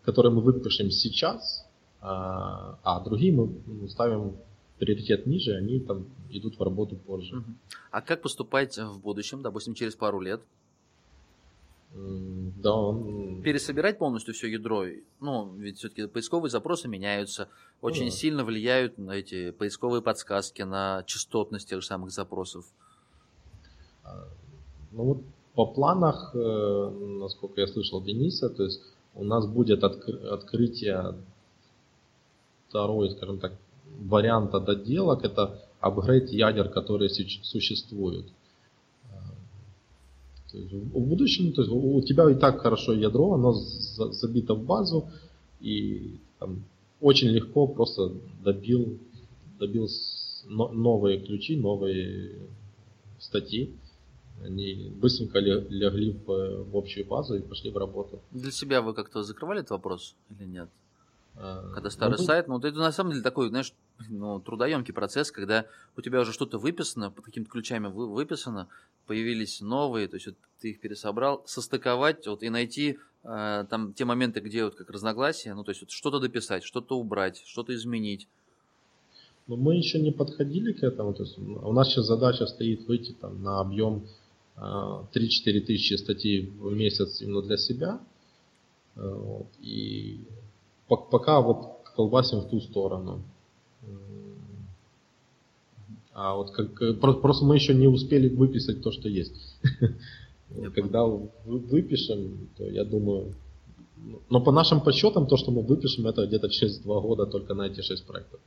Speaker 4: которые мы выпишем сейчас, а, а другие мы ставим приоритет ниже, они там идут в работу позже.
Speaker 1: А как поступать в будущем, допустим, через пару лет?
Speaker 4: Да, он...
Speaker 1: Пересобирать полностью все ядро. Ну, ведь все-таки поисковые запросы меняются, очень да. сильно влияют на эти поисковые подсказки, на частотность тех же самых запросов.
Speaker 4: А, ну вот по планах, э, насколько я слышал Дениса, то есть у нас будет откры- открытие второй, скажем так, варианта доделок, это апгрейд ядер, которые существуют. Есть в будущем, то есть у тебя и так хорошо ядро, оно забито в базу, и там, очень легко просто добил, добил новые ключи, новые статьи. Они быстренько легли в общую базу и пошли в работу.
Speaker 1: Для себя вы как-то закрывали этот вопрос или нет? А, когда старый ну, сайт, ну это на самом деле такой, знаешь, ну, трудоемкий процесс, когда у тебя уже что-то выписано, под какими-то ключами выписано, появились новые, то есть вот ты их пересобрал, состыковать вот, и найти э, там те моменты, где вот как разногласия, ну то есть вот что-то дописать, что-то убрать, что-то изменить.
Speaker 4: Но мы еще не подходили к этому, то есть у нас сейчас задача стоит выйти там на объем э, 3-4 тысячи статей в месяц именно для себя. Э, вот, и пока вот колбасим в ту сторону. А вот как, э, просто мы еще не успели выписать то, что есть. Когда выпишем, то я думаю... Но по нашим подсчетам, то, что мы выпишем, это где-то через два года только на эти шесть проектов.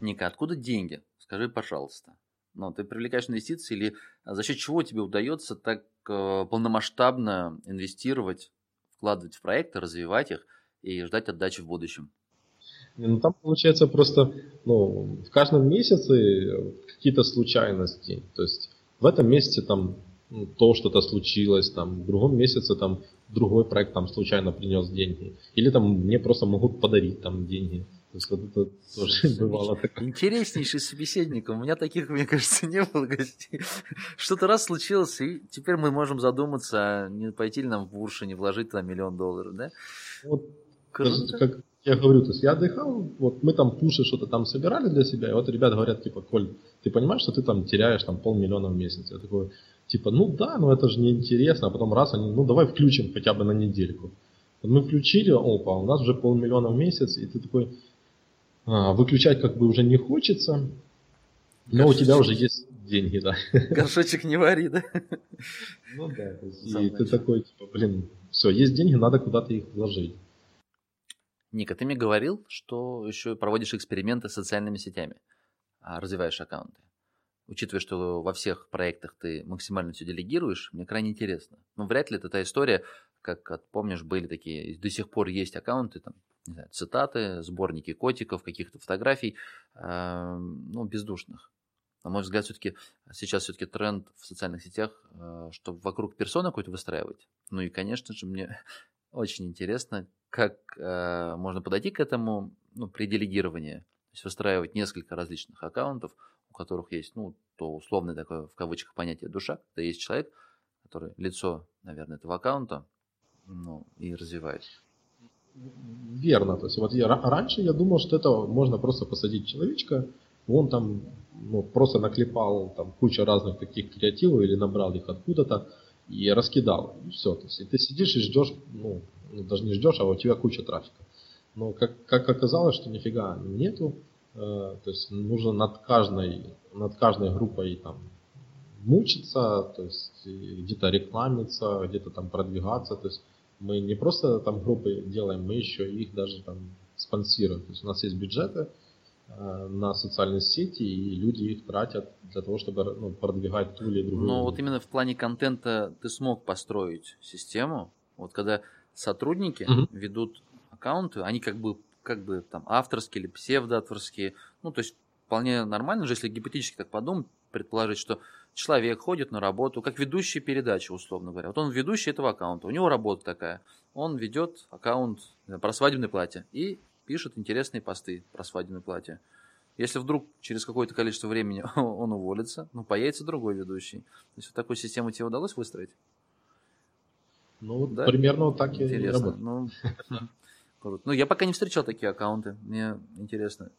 Speaker 1: Ника, откуда деньги? Скажи, пожалуйста. Ну, ты привлекаешь инвестиции или за счет чего тебе удается так э, полномасштабно инвестировать, вкладывать в проекты, развивать их и ждать отдачи в будущем?
Speaker 4: Ну, там получается просто, ну, в каждом месяце какие-то случайности. То есть в этом месяце там ну, то что-то случилось, там, в другом месяце там другой проект там случайно принес деньги. Или там мне просто могут подарить там деньги. То есть вот это тоже бывало такое.
Speaker 1: Интереснейший собеседник. У меня таких, мне кажется, не было гостей. Что-то раз случилось, и теперь мы можем задуматься, не пойти ли нам в буршу, не вложить туда миллион долларов, да?
Speaker 4: Вот, Круто. Как, я говорю, то есть я отдыхал, вот мы там пуши что-то там собирали для себя, и вот ребята говорят, типа, Коль, ты понимаешь, что ты там теряешь там полмиллиона в месяц? Я такой, типа, ну да, но это же неинтересно, а потом раз они, ну давай включим хотя бы на недельку. Вот мы включили, опа, у нас уже полмиллиона в месяц, и ты такой, а, выключать как бы уже не хочется, но Горшочек. у тебя уже есть деньги, да.
Speaker 1: Горшочек не вари, да?
Speaker 4: Ну да, и ты такой, типа, блин, все, есть деньги, надо куда-то их вложить.
Speaker 1: Ника, ты мне говорил, что еще проводишь эксперименты с социальными сетями, а, развиваешь аккаунты. Учитывая, что во всех проектах ты максимально все делегируешь, мне крайне интересно. Но вряд ли это та история, как помнишь, были такие, до сих пор есть аккаунты, там, не знаю, цитаты, сборники котиков, каких-то фотографий, э, ну, бездушных. На мой взгляд, все-таки сейчас все-таки тренд в социальных сетях, э, чтобы вокруг персоны какой-то выстраивать. Ну и, конечно же, мне очень интересно, как э, можно подойти к этому ну, при делегировании. То есть выстраивать несколько различных аккаунтов, у которых есть, ну, то условное такое, в кавычках, понятие душа, когда есть человек, который лицо, наверное, этого аккаунта, ну, и развивает.
Speaker 4: Верно. То есть вот я, раньше я думал, что это можно просто посадить человечка, он там ну, просто наклепал там кучу разных таких креативов или набрал их откуда-то и раскидал. И все. То есть, и ты сидишь и ждешь, ну, ну, даже не ждешь, а у тебя куча трафика. Но как, как оказалось, что нифига нету. Э, то есть нужно над каждой, над каждой группой там мучиться, то есть где-то рекламиться, где-то там продвигаться. То есть мы не просто там группы делаем, мы еще их даже там спонсируем. То есть у нас есть бюджеты э, на социальные сети, и люди их тратят для того, чтобы ну, продвигать ту или другую.
Speaker 1: Но вот именно в плане контента ты смог построить систему, вот когда сотрудники угу. ведут аккаунты, они как бы, как бы там авторские или псевдоавторские, ну то есть вполне нормально же, если гипотетически так подумать, предположить, что человек ходит на работу, как ведущий передачи, условно говоря. Вот он ведущий этого аккаунта, у него работа такая. Он ведет аккаунт про свадебное платье и пишет интересные посты про свадебное платье. Если вдруг через какое-то количество времени он уволится, ну, появится другой ведущий. То есть вот такую систему тебе удалось выстроить?
Speaker 4: Ну, да? примерно вот так Интересно. и работает.
Speaker 1: Ну, круто. Ну, я пока не встречал такие аккаунты. Мне интересно.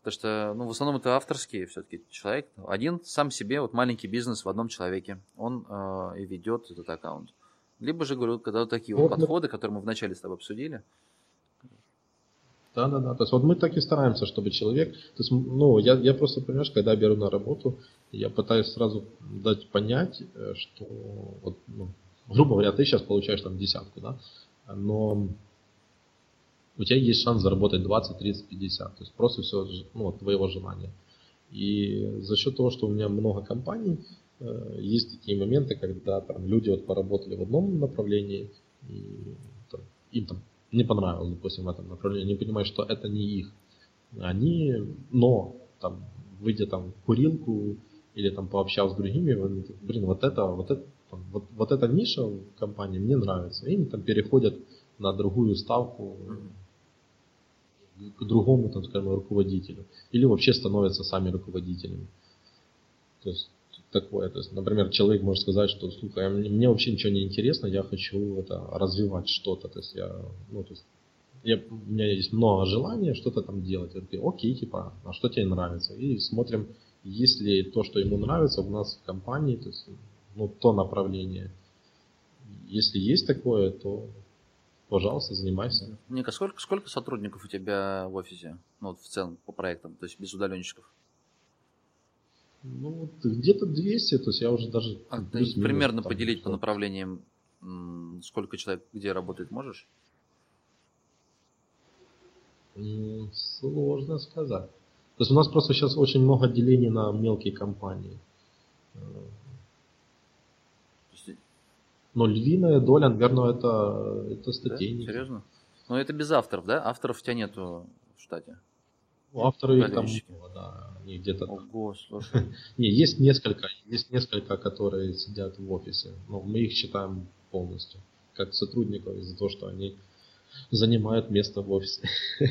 Speaker 1: Потому что, ну, в основном это авторские все-таки человек. Один сам себе, вот маленький бизнес в одном человеке, он э, и ведет этот аккаунт. Либо же, говорю, когда вот такие вот, вот подходы, которые мы вначале с тобой обсудили.
Speaker 4: Да, да, да. То есть вот мы так и стараемся, чтобы человек. То есть, ну, я, я просто, понимаешь, когда беру на работу, я пытаюсь сразу дать понять, э, что вот, ну, грубо говоря, ты сейчас получаешь там десятку, да, но у тебя есть шанс заработать 20, 30, 50. То есть просто все ну, от твоего желания. И за счет того, что у меня много компаний, э, есть такие моменты, когда там люди вот поработали в одном направлении, и там, им там не понравилось, допустим, в этом направлении, они понимают, что это не их. Они, но там, выйдя там в курилку или там пообщался с другими, они, блин, вот это, вот это, там, вот, вот эта ниша в компании мне нравится. И они там переходят на другую ставку, к другому, там, скажем, руководителю. Или вообще становятся сами руководителями. То есть такое. То есть, например, человек может сказать, что слушай, а мне, мне вообще ничего не интересно, я хочу это развивать что-то. То есть я, ну, то есть я, у меня есть много желания что-то там делать. Я такой, окей, типа, а что тебе нравится? И смотрим, если то, что ему нравится у нас в компании, то есть, ну, то направление. Если есть такое, то Пожалуйста, занимайся.
Speaker 1: Ника, сколько, сколько сотрудников у тебя в офисе? Ну, вот в целом по проектам, то есть без удаленщиков?
Speaker 4: Ну, где-то 200, то есть я уже даже...
Speaker 1: А, плюс, примерно там, поделить по направлениям, сколько человек где работает, можешь?
Speaker 4: Сложно сказать. То есть у нас просто сейчас очень много делений на мелкие компании. Но львиная доля, наверное, это, это статейники.
Speaker 1: Да? Серьезно? Но это без авторов, да? Авторов у тебя нету в штате?
Speaker 4: Ну, авторы их там, да, они где-то
Speaker 1: Ого, слушай.
Speaker 4: Не, есть несколько, есть несколько, которые сидят в офисе, но мы их считаем полностью, как сотрудников из-за того, что они занимают место в офисе.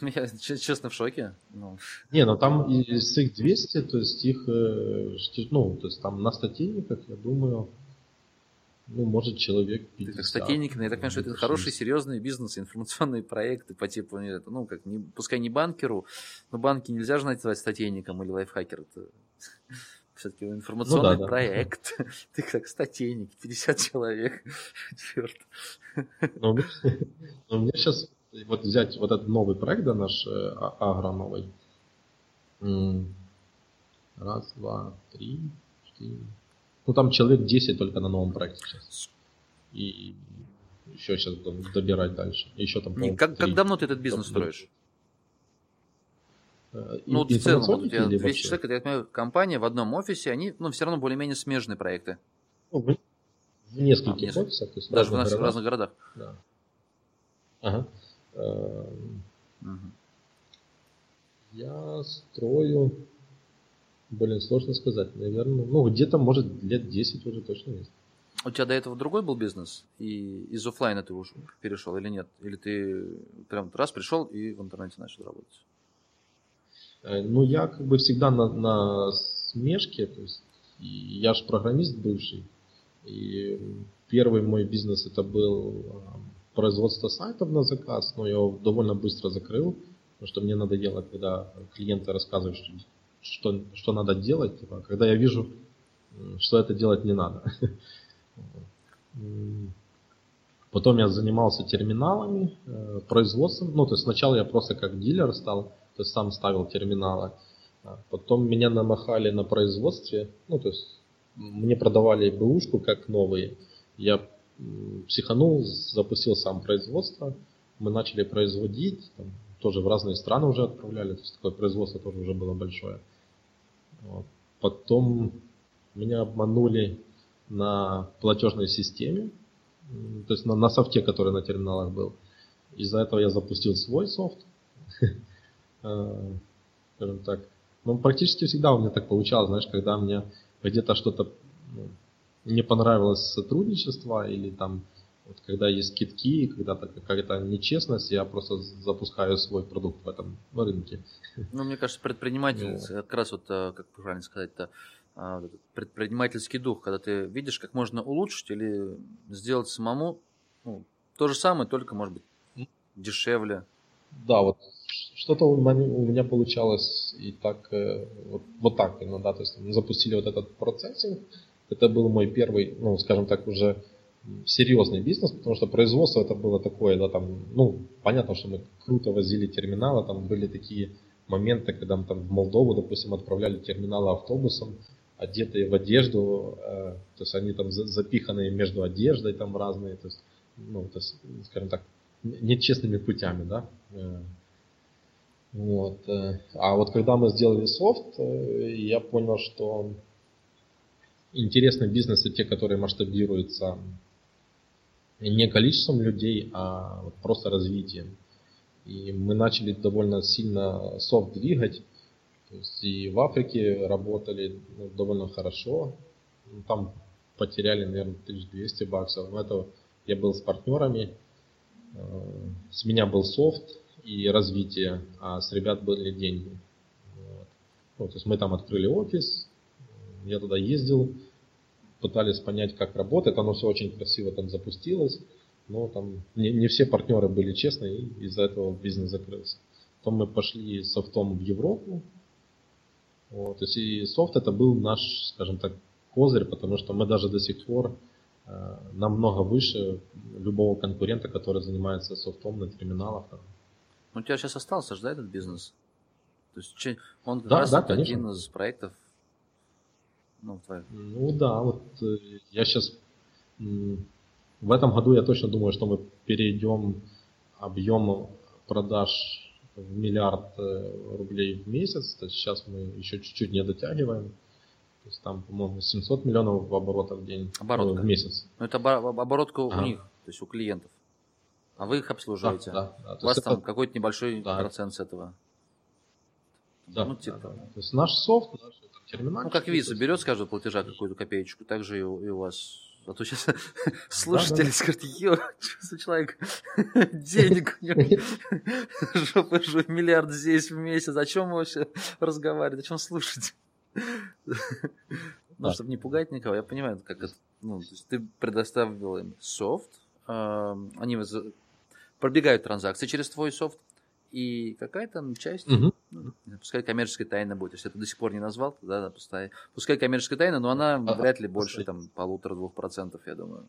Speaker 1: Я честно в шоке. Ну.
Speaker 4: Не, ну там из их 200, то есть их, э, ну, то есть там на статейниках, я думаю, ну, может, человек 50.
Speaker 1: Ты как статейник, я так понимаю, что это хороший, серьезный бизнес, информационные проекты по типу, ну, как, не, пускай не банкеру, но банки нельзя же назвать статейником или лайфхакером. Это все-таки информационный ну, да, проект. Да. Ты как статейник, 50 человек. Черт.
Speaker 4: Ну, у меня сейчас вот взять вот этот новый проект, да, наш э, агроновый. Раз, два, три, четыре. Ну там человек 10 только на новом проекте сейчас. И еще сейчас добирать дальше. Еще там,
Speaker 1: Не, как, как давно ты этот бизнес строишь? Э, ну, вот в целом, вот у тебя 200 человек, это, я понимаю, компания в одном офисе, они, ну, все равно более-менее смежные проекты.
Speaker 4: Ну, в, в нескольких а, офисах. То есть
Speaker 1: Даже в, в разных городах.
Speaker 4: Да. Ага. Эм, я строю, блин, сложно сказать, наверное, ну где-то может лет 10 уже точно есть.
Speaker 1: У тебя до этого другой был бизнес, и из офлайна ты уже перешел или нет? Или ты прям раз пришел и в интернете начал работать?
Speaker 4: Э, ну, я как бы всегда на, на смешке, то есть я же программист бывший, и первый мой бизнес это был производство сайтов на заказ, но я его довольно быстро закрыл, потому что мне надоело, когда клиенты рассказывают, что, что, что надо делать, типа, когда я вижу, что это делать не надо. Потом я занимался терминалами, э, производством. Ну, то есть сначала я просто как дилер стал, то есть сам ставил терминалы. А потом меня намахали на производстве. Ну, то есть мне продавали бэушку как новые. Я психанул, запустил сам производство. Мы начали производить, там, тоже в разные страны уже отправляли, то есть такое производство тоже уже было большое. Вот. Потом меня обманули на платежной системе, то есть на, на софте, который на терминалах был. Из-за этого я запустил свой софт. Э, скажем так. Ну, практически всегда у меня так получалось, знаешь, когда мне где-то что-то не понравилось сотрудничество или там вот когда есть скидки, когда-то какая-то нечестность, я просто запускаю свой продукт в этом рынке.
Speaker 1: Ну, мне кажется, предприниматель, как раз вот, э, как правильно сказать-то, а, предпринимательский дух, когда ты видишь, как можно улучшить или сделать самому ну, то же самое, только, может быть, дешевле.
Speaker 4: Да, вот что-то у меня получалось и так, э, вот, вот так иногда, то есть мы запустили вот этот процессинг, это был мой первый, ну, скажем так, уже серьезный бизнес, потому что производство это было такое, да, там, ну, понятно, что мы круто возили терминалы, там были такие моменты, когда мы там в Молдову, допустим, отправляли терминалы автобусом, одетые в одежду, э, то есть они там запиханные между одеждой там разные, то есть, ну, то есть, скажем так, нечестными путями, да. Э, вот. Э, а вот когда мы сделали софт, я понял, что интересные бизнесы те, которые масштабируются не количеством людей, а просто развитием. И мы начали довольно сильно софт двигать, то есть и в Африке работали ну, довольно хорошо. Ну, там потеряли, наверное, 1200 баксов. Но это я был с партнерами. Э, с меня был софт и развитие, а с ребят были деньги. Вот. Ну, то есть мы там открыли офис, я туда ездил, пытались понять, как работает. Оно все очень красиво там запустилось. Но там не, не все партнеры были честны, и из-за этого бизнес закрылся. Потом мы пошли софтом в Европу, вот, то есть и софт это был наш, скажем так, козырь, потому что мы даже до сих пор э, намного выше любого конкурента, который занимается софтом на терминалах. Там.
Speaker 1: У тебя сейчас остался же, да, этот бизнес? То есть он как да, раз да, один из проектов
Speaker 4: ну. Ну да, вот э, я сейчас в этом году я точно думаю, что мы перейдем объем продаж в миллиард э, рублей в месяц. То есть сейчас мы еще чуть-чуть не дотягиваем. То есть там, по-моему, 700 миллионов оборотов в день
Speaker 1: Оборотка.
Speaker 4: в месяц.
Speaker 1: Ну, это оборотка у них, то есть у клиентов. А вы их обслуживаете. Да, да, да. У вас там это... какой-то небольшой да. процент с этого.
Speaker 4: Да, ну, типа. да, да. То есть наш софт, наш
Speaker 1: терминал. Ну, как виза берет с каждого платежа какую-то копеечку, так же и у, и у вас. А то сейчас слушатели да, скажут, ё, что за человек, денег у него, жопа жу, миллиард здесь в месяц, о чем вообще разговаривать, о чем слушать? Ну, чтобы не пугать никого, я понимаю, как это, ну, то есть ты предоставил им софт, они пробегают транзакции через твой софт, и какая-то часть, угу. ну, пускай коммерческая тайна будет, если ты до сих пор не назвал, да, пускай, пускай коммерческая тайна, но она а, вряд ли больше там полутора-двух процентов, я думаю.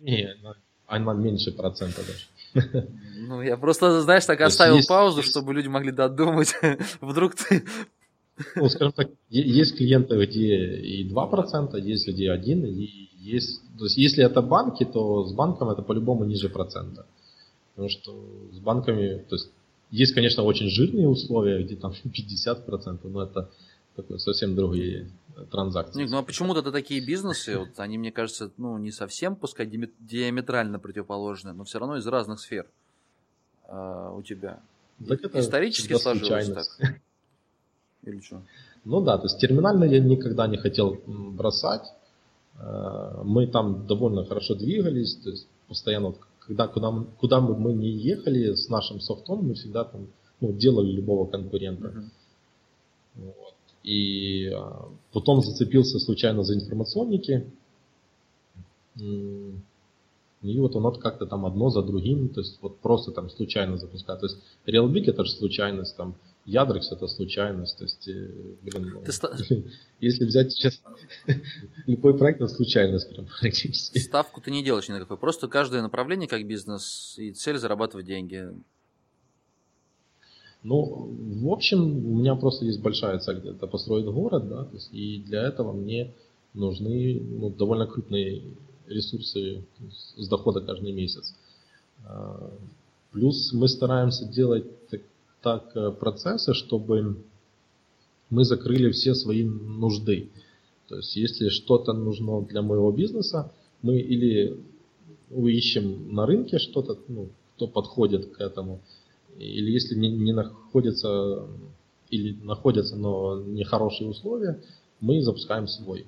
Speaker 4: Не, она меньше процента даже.
Speaker 1: Ну, я просто, знаешь, так оставил есть, паузу, есть... чтобы люди могли додумать. Вдруг ты...
Speaker 4: Ну, скажем так, есть клиенты, где и 2%, есть где 1%, и есть... То есть, если это банки, то с банком это по-любому ниже процента. Потому что с банками, то есть есть, конечно, очень жирные условия, где там 50%, но это такое совсем другие транзакции.
Speaker 1: Ник, ну а почему-то такие бизнесы, вот, они, мне кажется, ну не совсем, пускай диаметрально противоположны, но все равно из разных сфер э, у тебя. Так это Исторически сложилось так?
Speaker 4: Или что? Ну да, то есть терминально я никогда не хотел бросать. А, мы там довольно хорошо двигались, то есть постоянно когда куда, мы, куда бы мы не ехали с нашим софтом, мы всегда там ну, делали любого конкурента. Uh-huh. Вот. И а, потом зацепился случайно за информационники. И вот он вот как-то там одно за другим, то есть вот просто там случайно запускает. То есть RealBig это же случайность, там Ядрекс это случайность, то есть, э, блин, ты если взять сейчас любой проект, это случайность прям
Speaker 1: практически. Ставку ты не делаешь никакой, просто каждое направление как бизнес и цель зарабатывать деньги.
Speaker 4: Ну, в общем, у меня просто есть большая цель, это построить город, да, то есть, и для этого мне нужны ну, довольно крупные ресурсы с дохода каждый месяц. А, плюс мы стараемся делать так э, процессы, чтобы мы закрыли все свои нужды. То есть, если что-то нужно для моего бизнеса, мы или ищем на рынке что-то, ну, кто подходит к этому, или если не, не находится, или находятся, но нехорошие условия, мы запускаем свой.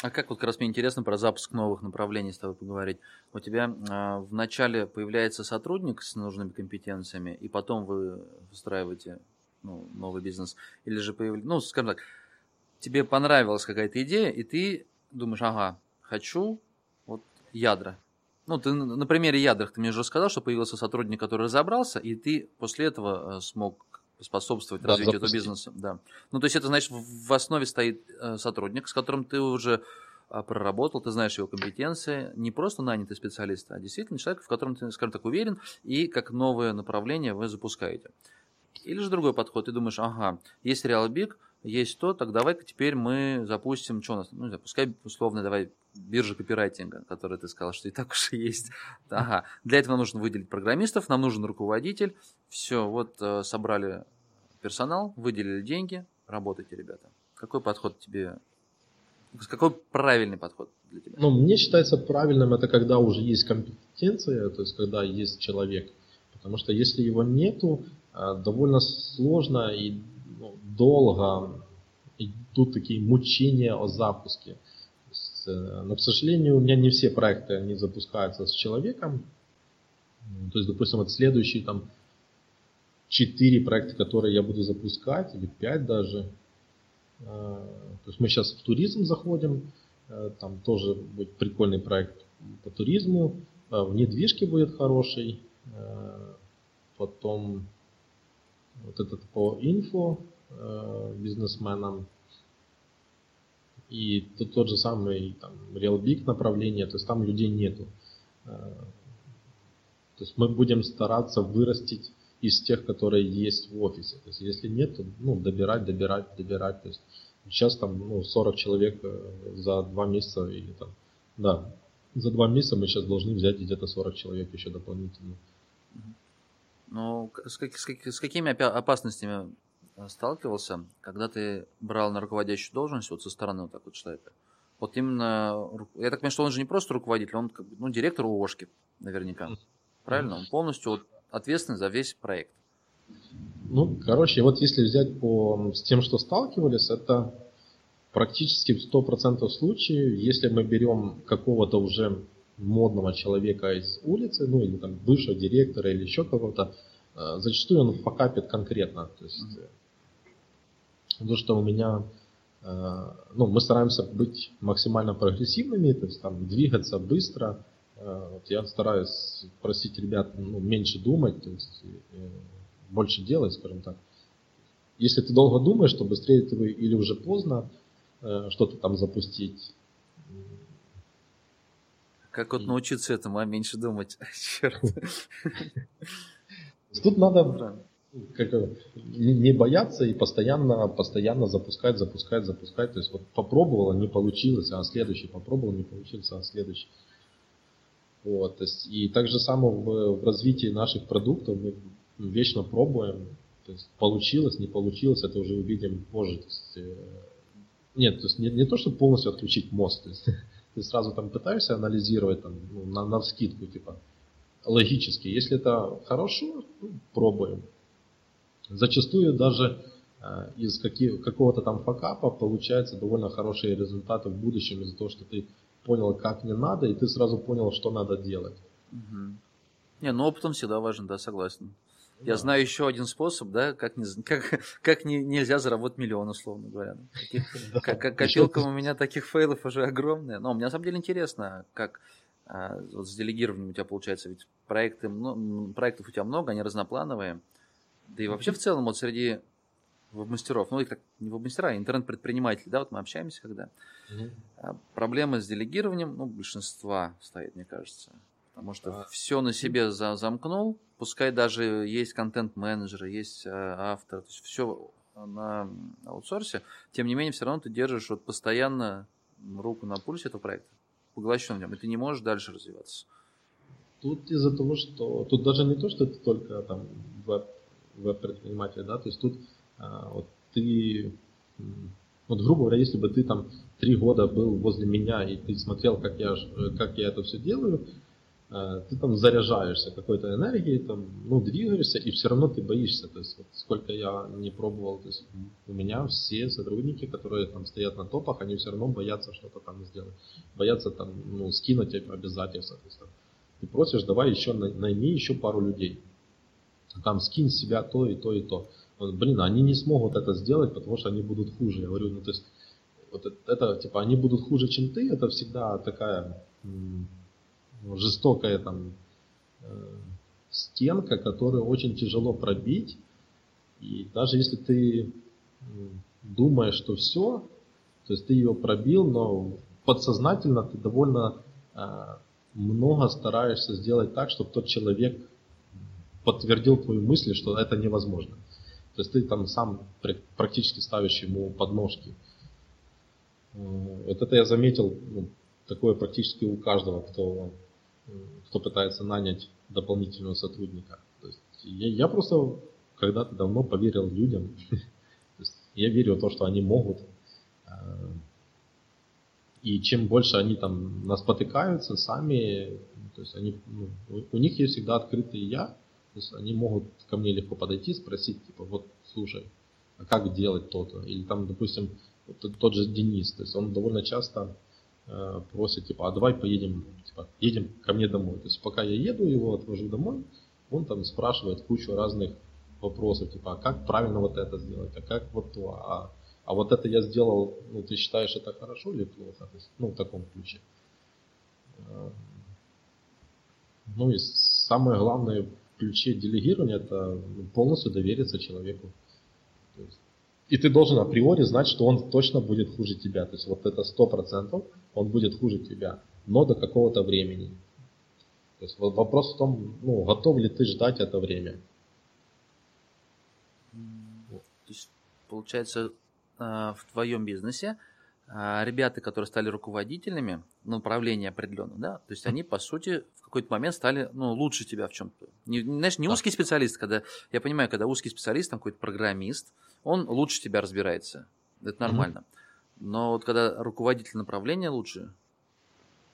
Speaker 1: А как вот как раз мне интересно про запуск новых направлений с тобой поговорить. У тебя э, в начале появляется сотрудник с нужными компетенциями, и потом вы выстраиваете ну, новый бизнес. Или же появляется, ну, скажем так, тебе понравилась какая-то идея, и ты думаешь, ага, хочу вот ядра. Ну, ты на примере ядрах ты мне уже сказал, что появился сотрудник, который разобрался, и ты после этого э, смог способствовать да, развитию запустить. этого бизнеса. Да. Ну, то есть это значит, в основе стоит э, сотрудник, с которым ты уже а, проработал, ты знаешь его компетенции, не просто нанятый специалист, а действительно человек, в котором ты, скажем так, уверен, и как новое направление вы запускаете. Или же другой подход, ты думаешь, ага, есть RealBig, есть то, так давай-ка теперь мы запустим, что у нас, ну, запускай условно, давай биржа копирайтинга, которая ты сказал, что и так уж и есть. Ага, для этого нужно выделить программистов, нам нужен руководитель. Все, вот э, собрали персонал, выделили деньги, работайте, ребята. Какой подход тебе, какой правильный подход для тебя?
Speaker 4: Ну, мне считается правильным, это когда уже есть компетенция, то есть когда есть человек. Потому что если его нету, довольно сложно и ну, долго идут такие мучения о запуске. Э, но, к сожалению, у меня не все проекты они запускаются с человеком. То есть, допустим, вот следующие там четыре проекта, которые я буду запускать, или пять даже. Э, то есть мы сейчас в туризм заходим, э, там тоже будет прикольный проект по туризму, в недвижке будет хороший, потом вот этот по инфо бизнесменам, и тут тот же самый там, RealBig направление, то есть там людей нету. Э, то есть мы будем стараться вырастить из тех, которые есть в офисе. То есть если нет, то ну, добирать, добирать, добирать. То есть сейчас там ну, 40 человек э, за два месяца или там, да, за два месяца мы сейчас должны взять где-то 40 человек еще дополнительно.
Speaker 1: Ну, с, как, с, с какими опасностями Э, сталкивался, когда ты брал на руководящую должность вот со стороны вот так вот человека? Вот именно, я так понимаю, что он же не просто руководитель, он как бы, ну, директор УОшки наверняка. Правильно? Он полностью вот ответственный за весь проект.
Speaker 4: Ну, короче, вот если взять по, с тем, что сталкивались, это практически в 100% случаев, если мы берем какого-то уже модного человека из улицы, ну или там бывшего директора или еще кого-то, э, зачастую он покапит конкретно. То есть mm-hmm то, что у меня, э, ну, мы стараемся быть максимально прогрессивными, то есть там двигаться быстро. Э, вот я стараюсь просить ребят ну, меньше думать, то есть больше делать, скажем так. Если ты долго думаешь, то быстрее ты или уже поздно э, что-то там запустить.
Speaker 1: Как вот научиться этому, а меньше думать? Черт.
Speaker 4: Тут надо как, не бояться и постоянно, постоянно запускать, запускать, запускать. То есть вот попробовала, не получилось, а следующий попробовал, не получился, а следующий. Вот, то есть, и так же само в, в развитии наших продуктов мы вечно пробуем. То есть получилось, не получилось, это уже увидим позже. То есть, э, нет, то есть не, не то, чтобы полностью отключить мозг. То есть, ты сразу там пытаешься анализировать там, ну, на, на вскидку, типа, логически. Если это хорошо, ну, пробуем. Зачастую даже э, из какого-то там факапа получаются довольно хорошие результаты в будущем из-за того, что ты понял, как не надо, и ты сразу понял, что надо делать.
Speaker 1: Угу. Не, ну опытом всегда важен, да, согласен. Я да. знаю еще один способ, да, как, не, как, как не, нельзя заработать миллион, условно говоря. Таких, да. как, копилка у меня таких фейлов уже огромная. Но мне на самом деле интересно, как а, вот с делегированием у тебя получается, ведь проекты, ну, проектов у тебя много, они разноплановые. Да и вообще в целом вот среди веб-мастеров, ну и как не веб-мастера, а интернет-предприниматели, да, вот мы общаемся когда. Угу. Проблемы с делегированием, ну, большинства стоит, мне кажется. Потому что а. все на себе за замкнул, пускай даже есть контент-менеджеры, есть а, автор, то есть все на аутсорсе, тем не менее все равно ты держишь вот постоянно руку на пульсе этого проекта, поглощен в нем, и ты не можешь дальше развиваться.
Speaker 4: Тут из-за того, что тут даже не то, что это только там веб, веб-предприниматель, да, то есть тут а, вот ты, вот грубо говоря, если бы ты там три года был возле меня и ты смотрел, как я, как я это все делаю, ты там заряжаешься какой-то энергией, там, ну, двигаешься, и все равно ты боишься. То есть, вот сколько я не пробовал, то есть, у меня все сотрудники, которые там стоят на топах, они все равно боятся что-то там сделать. Боятся там, ну, скинуть обязательства. То есть, там, ты просишь, давай еще найми еще пару людей. Там скинь себя то и то и то блин, они не смогут это сделать, потому что они будут хуже. Я говорю, ну то есть, вот это, типа, они будут хуже, чем ты, это всегда такая жестокая там э, стенка, которую очень тяжело пробить. И даже если ты думаешь, что все, то есть ты ее пробил, но подсознательно ты довольно э, много стараешься сделать так, чтобы тот человек подтвердил твою мысль, что это невозможно. То есть ты там сам практически ставишь ему подножки. Э, вот это я заметил, ну, такое практически у каждого, кто, кто пытается нанять дополнительного сотрудника. То есть я, я просто когда-то давно поверил людям. То есть я верю в то, что они могут. Э, и чем больше они там наспотыкаются сами, то есть они, ну, у них есть всегда открытый я, то есть они могут ко мне легко подойти, спросить, типа, вот, слушай, а как делать то-то? Или там, допустим, вот тот же Денис, то есть он довольно часто э, просит, типа, а давай поедем, типа, едем ко мне домой. То есть пока я еду, его отвожу домой, он там спрашивает кучу разных вопросов, типа, а как правильно вот это сделать, а как вот то, а, а вот это я сделал, ну, ты считаешь это хорошо или плохо? То есть, ну, в таком ключе. Э, ну и самое главное ключе делегирования это полностью довериться человеку. И ты должен априори знать, что он точно будет хуже тебя. То есть вот это сто процентов, он будет хуже тебя, но до какого-то времени. То есть вопрос в том, ну, готов ли ты ждать это время.
Speaker 1: То есть, получается, э, в твоем бизнесе а, ребята, которые стали руководителями направления определенно, да, то есть они, по сути, в какой-то момент стали, ну, лучше тебя в чем-то. Не, знаешь, не узкий специалист, когда, я понимаю, когда узкий специалист, там какой-то программист, он лучше тебя разбирается, это нормально. Mm-hmm. Но вот когда руководитель направления лучше,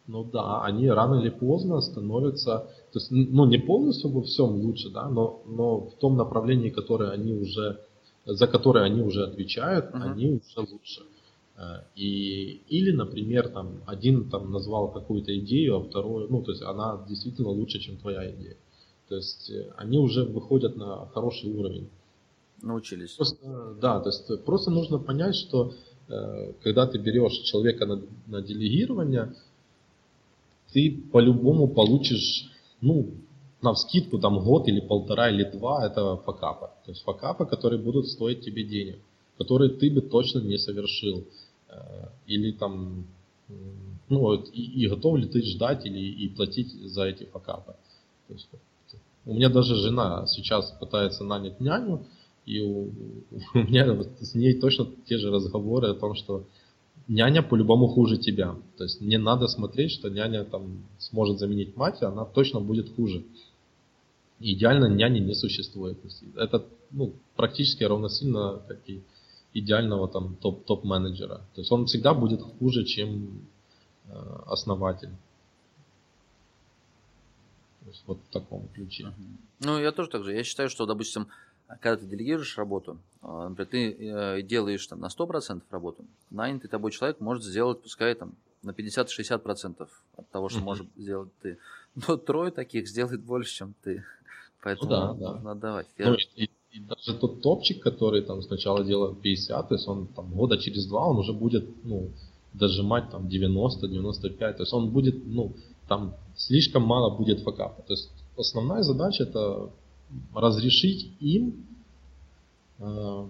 Speaker 4: ну да, они рано или поздно становятся, то есть, ну не полностью во всем лучше, да, но, но в том направлении, которое они уже, за которое они уже отвечают, uh-huh. они уже лучше. Э, и, или, например, там, один там назвал какую-то идею, а второй, ну, то есть она действительно лучше, чем твоя идея. То есть э, они уже выходят на хороший уровень.
Speaker 1: Научились.
Speaker 4: Просто, да, то есть просто нужно понять, что когда ты берешь человека на, на делегирование, ты по-любому получишь, ну, на вскидку там год или полтора или два этого факапа. То есть факапа, которые будут стоить тебе денег, которые ты бы точно не совершил. Э, или там, ну вот, и, и готов ли ты ждать или и платить за эти факапы. То есть, у меня даже жена сейчас пытается нанять няню, и у, у меня вот с ней точно те же разговоры о том, что няня по-любому хуже тебя. То есть не надо смотреть, что няня там сможет заменить мать, она точно будет хуже. Идеально няни не существует. Это ну, практически равносильно как и идеального там топ, топ-менеджера. То есть он всегда будет хуже, чем э, основатель. То есть вот в таком ключе.
Speaker 1: Ну, я тоже так же. Я считаю, что, допустим, когда ты делегируешь работу, а, например, ты э, делаешь там на 100% работу, нанятый тобой человек может сделать, пускай там на 50-60% от того, что uh-huh. может сделать ты. Но трое таких сделает больше, чем ты. Поэтому
Speaker 4: Ну да, да.
Speaker 1: нужно отдавать.
Speaker 4: Ну, и, и даже тот топчик, который там сначала делал 50, то есть он там года через два, он уже будет, ну, дожимать там 90-95, то есть он будет, ну, там слишком мало будет факапа. То есть основная задача это разрешить им э,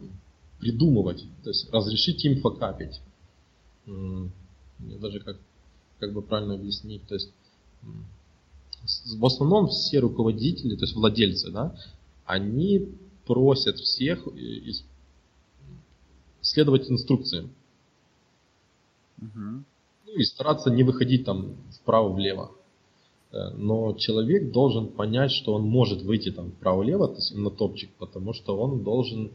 Speaker 4: придумывать, то есть разрешить им факапить. Мне даже как, как бы правильно объяснить, то есть в основном все руководители, то есть владельцы, да, они просят всех и следовать инструкциям.
Speaker 1: Мгм.
Speaker 4: Ну и стараться не выходить там вправо-влево. Э, Но человек должен понять, что он может выйти там вправо-влево, то есть на топчик, потому что он должен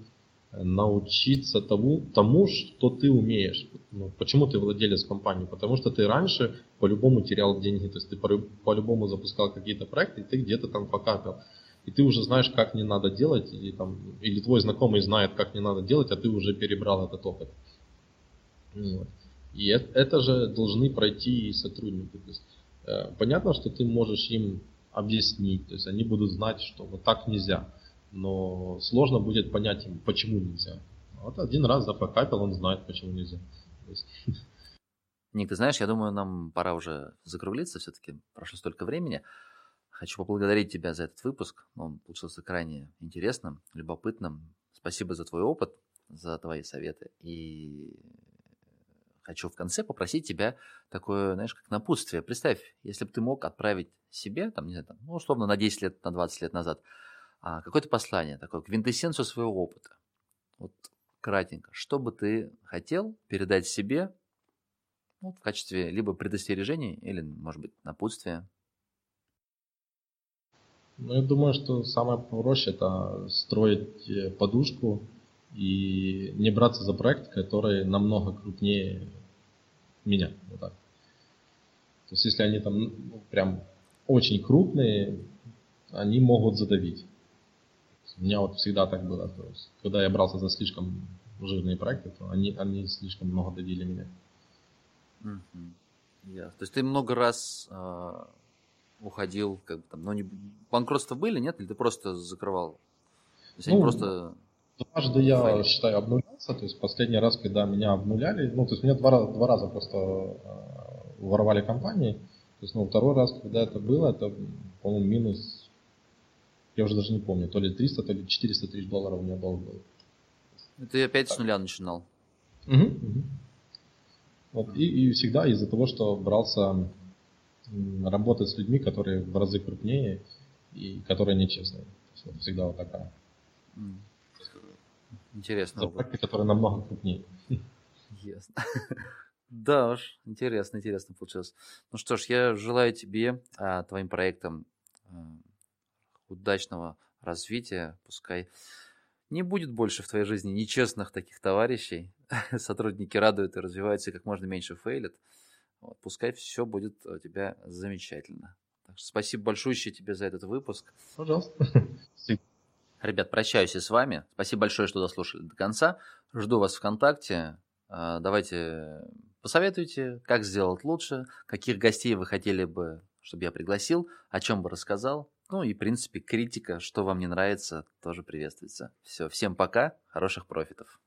Speaker 4: э, научиться тому, тому, что ты умеешь. Ну, почему ты владелец компании? Потому что ты раньше по-любому терял деньги, то есть ты по- по-любому запускал какие-то проекты, и ты где-то там покапил. И ты уже знаешь, как не надо делать, и там, или твой знакомый знает, как не надо делать, а ты уже перебрал этот опыт. Вот. И это, же должны пройти и сотрудники. То есть, понятно, что ты можешь им объяснить, то есть они будут знать, что вот так нельзя, но сложно будет понять им, почему нельзя. Вот один раз запокапил, он знает, почему нельзя.
Speaker 1: Ник, ты знаешь, я думаю, нам пора уже закруглиться все-таки. Прошло столько времени. Хочу поблагодарить тебя за этот выпуск. Он получился крайне интересным, любопытным. Спасибо за твой опыт, за твои советы. И хочу в конце попросить тебя такое, знаешь, как напутствие. Представь, если бы ты мог отправить себе, там, не знаю, там, ну, условно, на 10 лет, на 20 лет назад, а, какое-то послание, такое, квинтэссенцию своего опыта. Вот кратенько. Что бы ты хотел передать себе ну, в качестве либо предостережений или, может быть, напутствия.
Speaker 4: ну, я думаю, что самое проще это строить э, подушку и не браться за проект, который намного крупнее меня. Вот так. То есть, если они там ну, прям очень крупные, они могут задавить. У меня вот всегда так было. То есть, когда я брался за слишком жирные проекты, то они, они слишком много давили меня.
Speaker 1: Мгм. Ясно. То есть ты много раз а, уходил, как бы там, ну, не, банкротства были, нет? Или ты просто закрывал? То есть они
Speaker 4: Ну,
Speaker 1: просто...
Speaker 4: Дважды я, считаю, обнулялся. То есть последний раз, когда меня обнуляли, ну, то есть меня два, раза- два раза просто э, воровали компании. То есть, ну, второй раз, когда это было, это, по-моему, минус, я уже даже не помню, то ли 300, то ли 400 тысяч долларов у меня долг был.
Speaker 1: Ты опять с нуля начинал.
Speaker 4: Мгм, мгм. Вот, и, и всегда из-за того, что брался работать с людьми, которые в разы крупнее и которые нечестные. То есть, вот всегда вот такая.
Speaker 1: Интересно.
Speaker 4: За проекты, которые намного крупнее.
Speaker 1: Ясно. Да уж, интересно, интересно получилось. Ну что ж, я желаю тебе, а, твоим проектам а, удачного развития. Пускай не будет больше в твоей жизни нечестных таких товарищей. Сотрудники радуют и развиваются, и как можно меньше фейлят. Вот, пускай все будет у тебя замечательно. Так что спасибо большое тебе за этот выпуск.
Speaker 4: Пожалуйста.
Speaker 1: Ребят, прощаюсь и с вами. Спасибо большое, что дослушали до конца. Жду вас ВКонтакте. А, Давайте посоветуйте, как сделать лучше, каких гостей вы хотели бы, чтобы я пригласил, о чем бы рассказал. Ну и, в принципе, критика, что вам не нравится, тоже приветствуется. Все, всем пока, хороших профитов.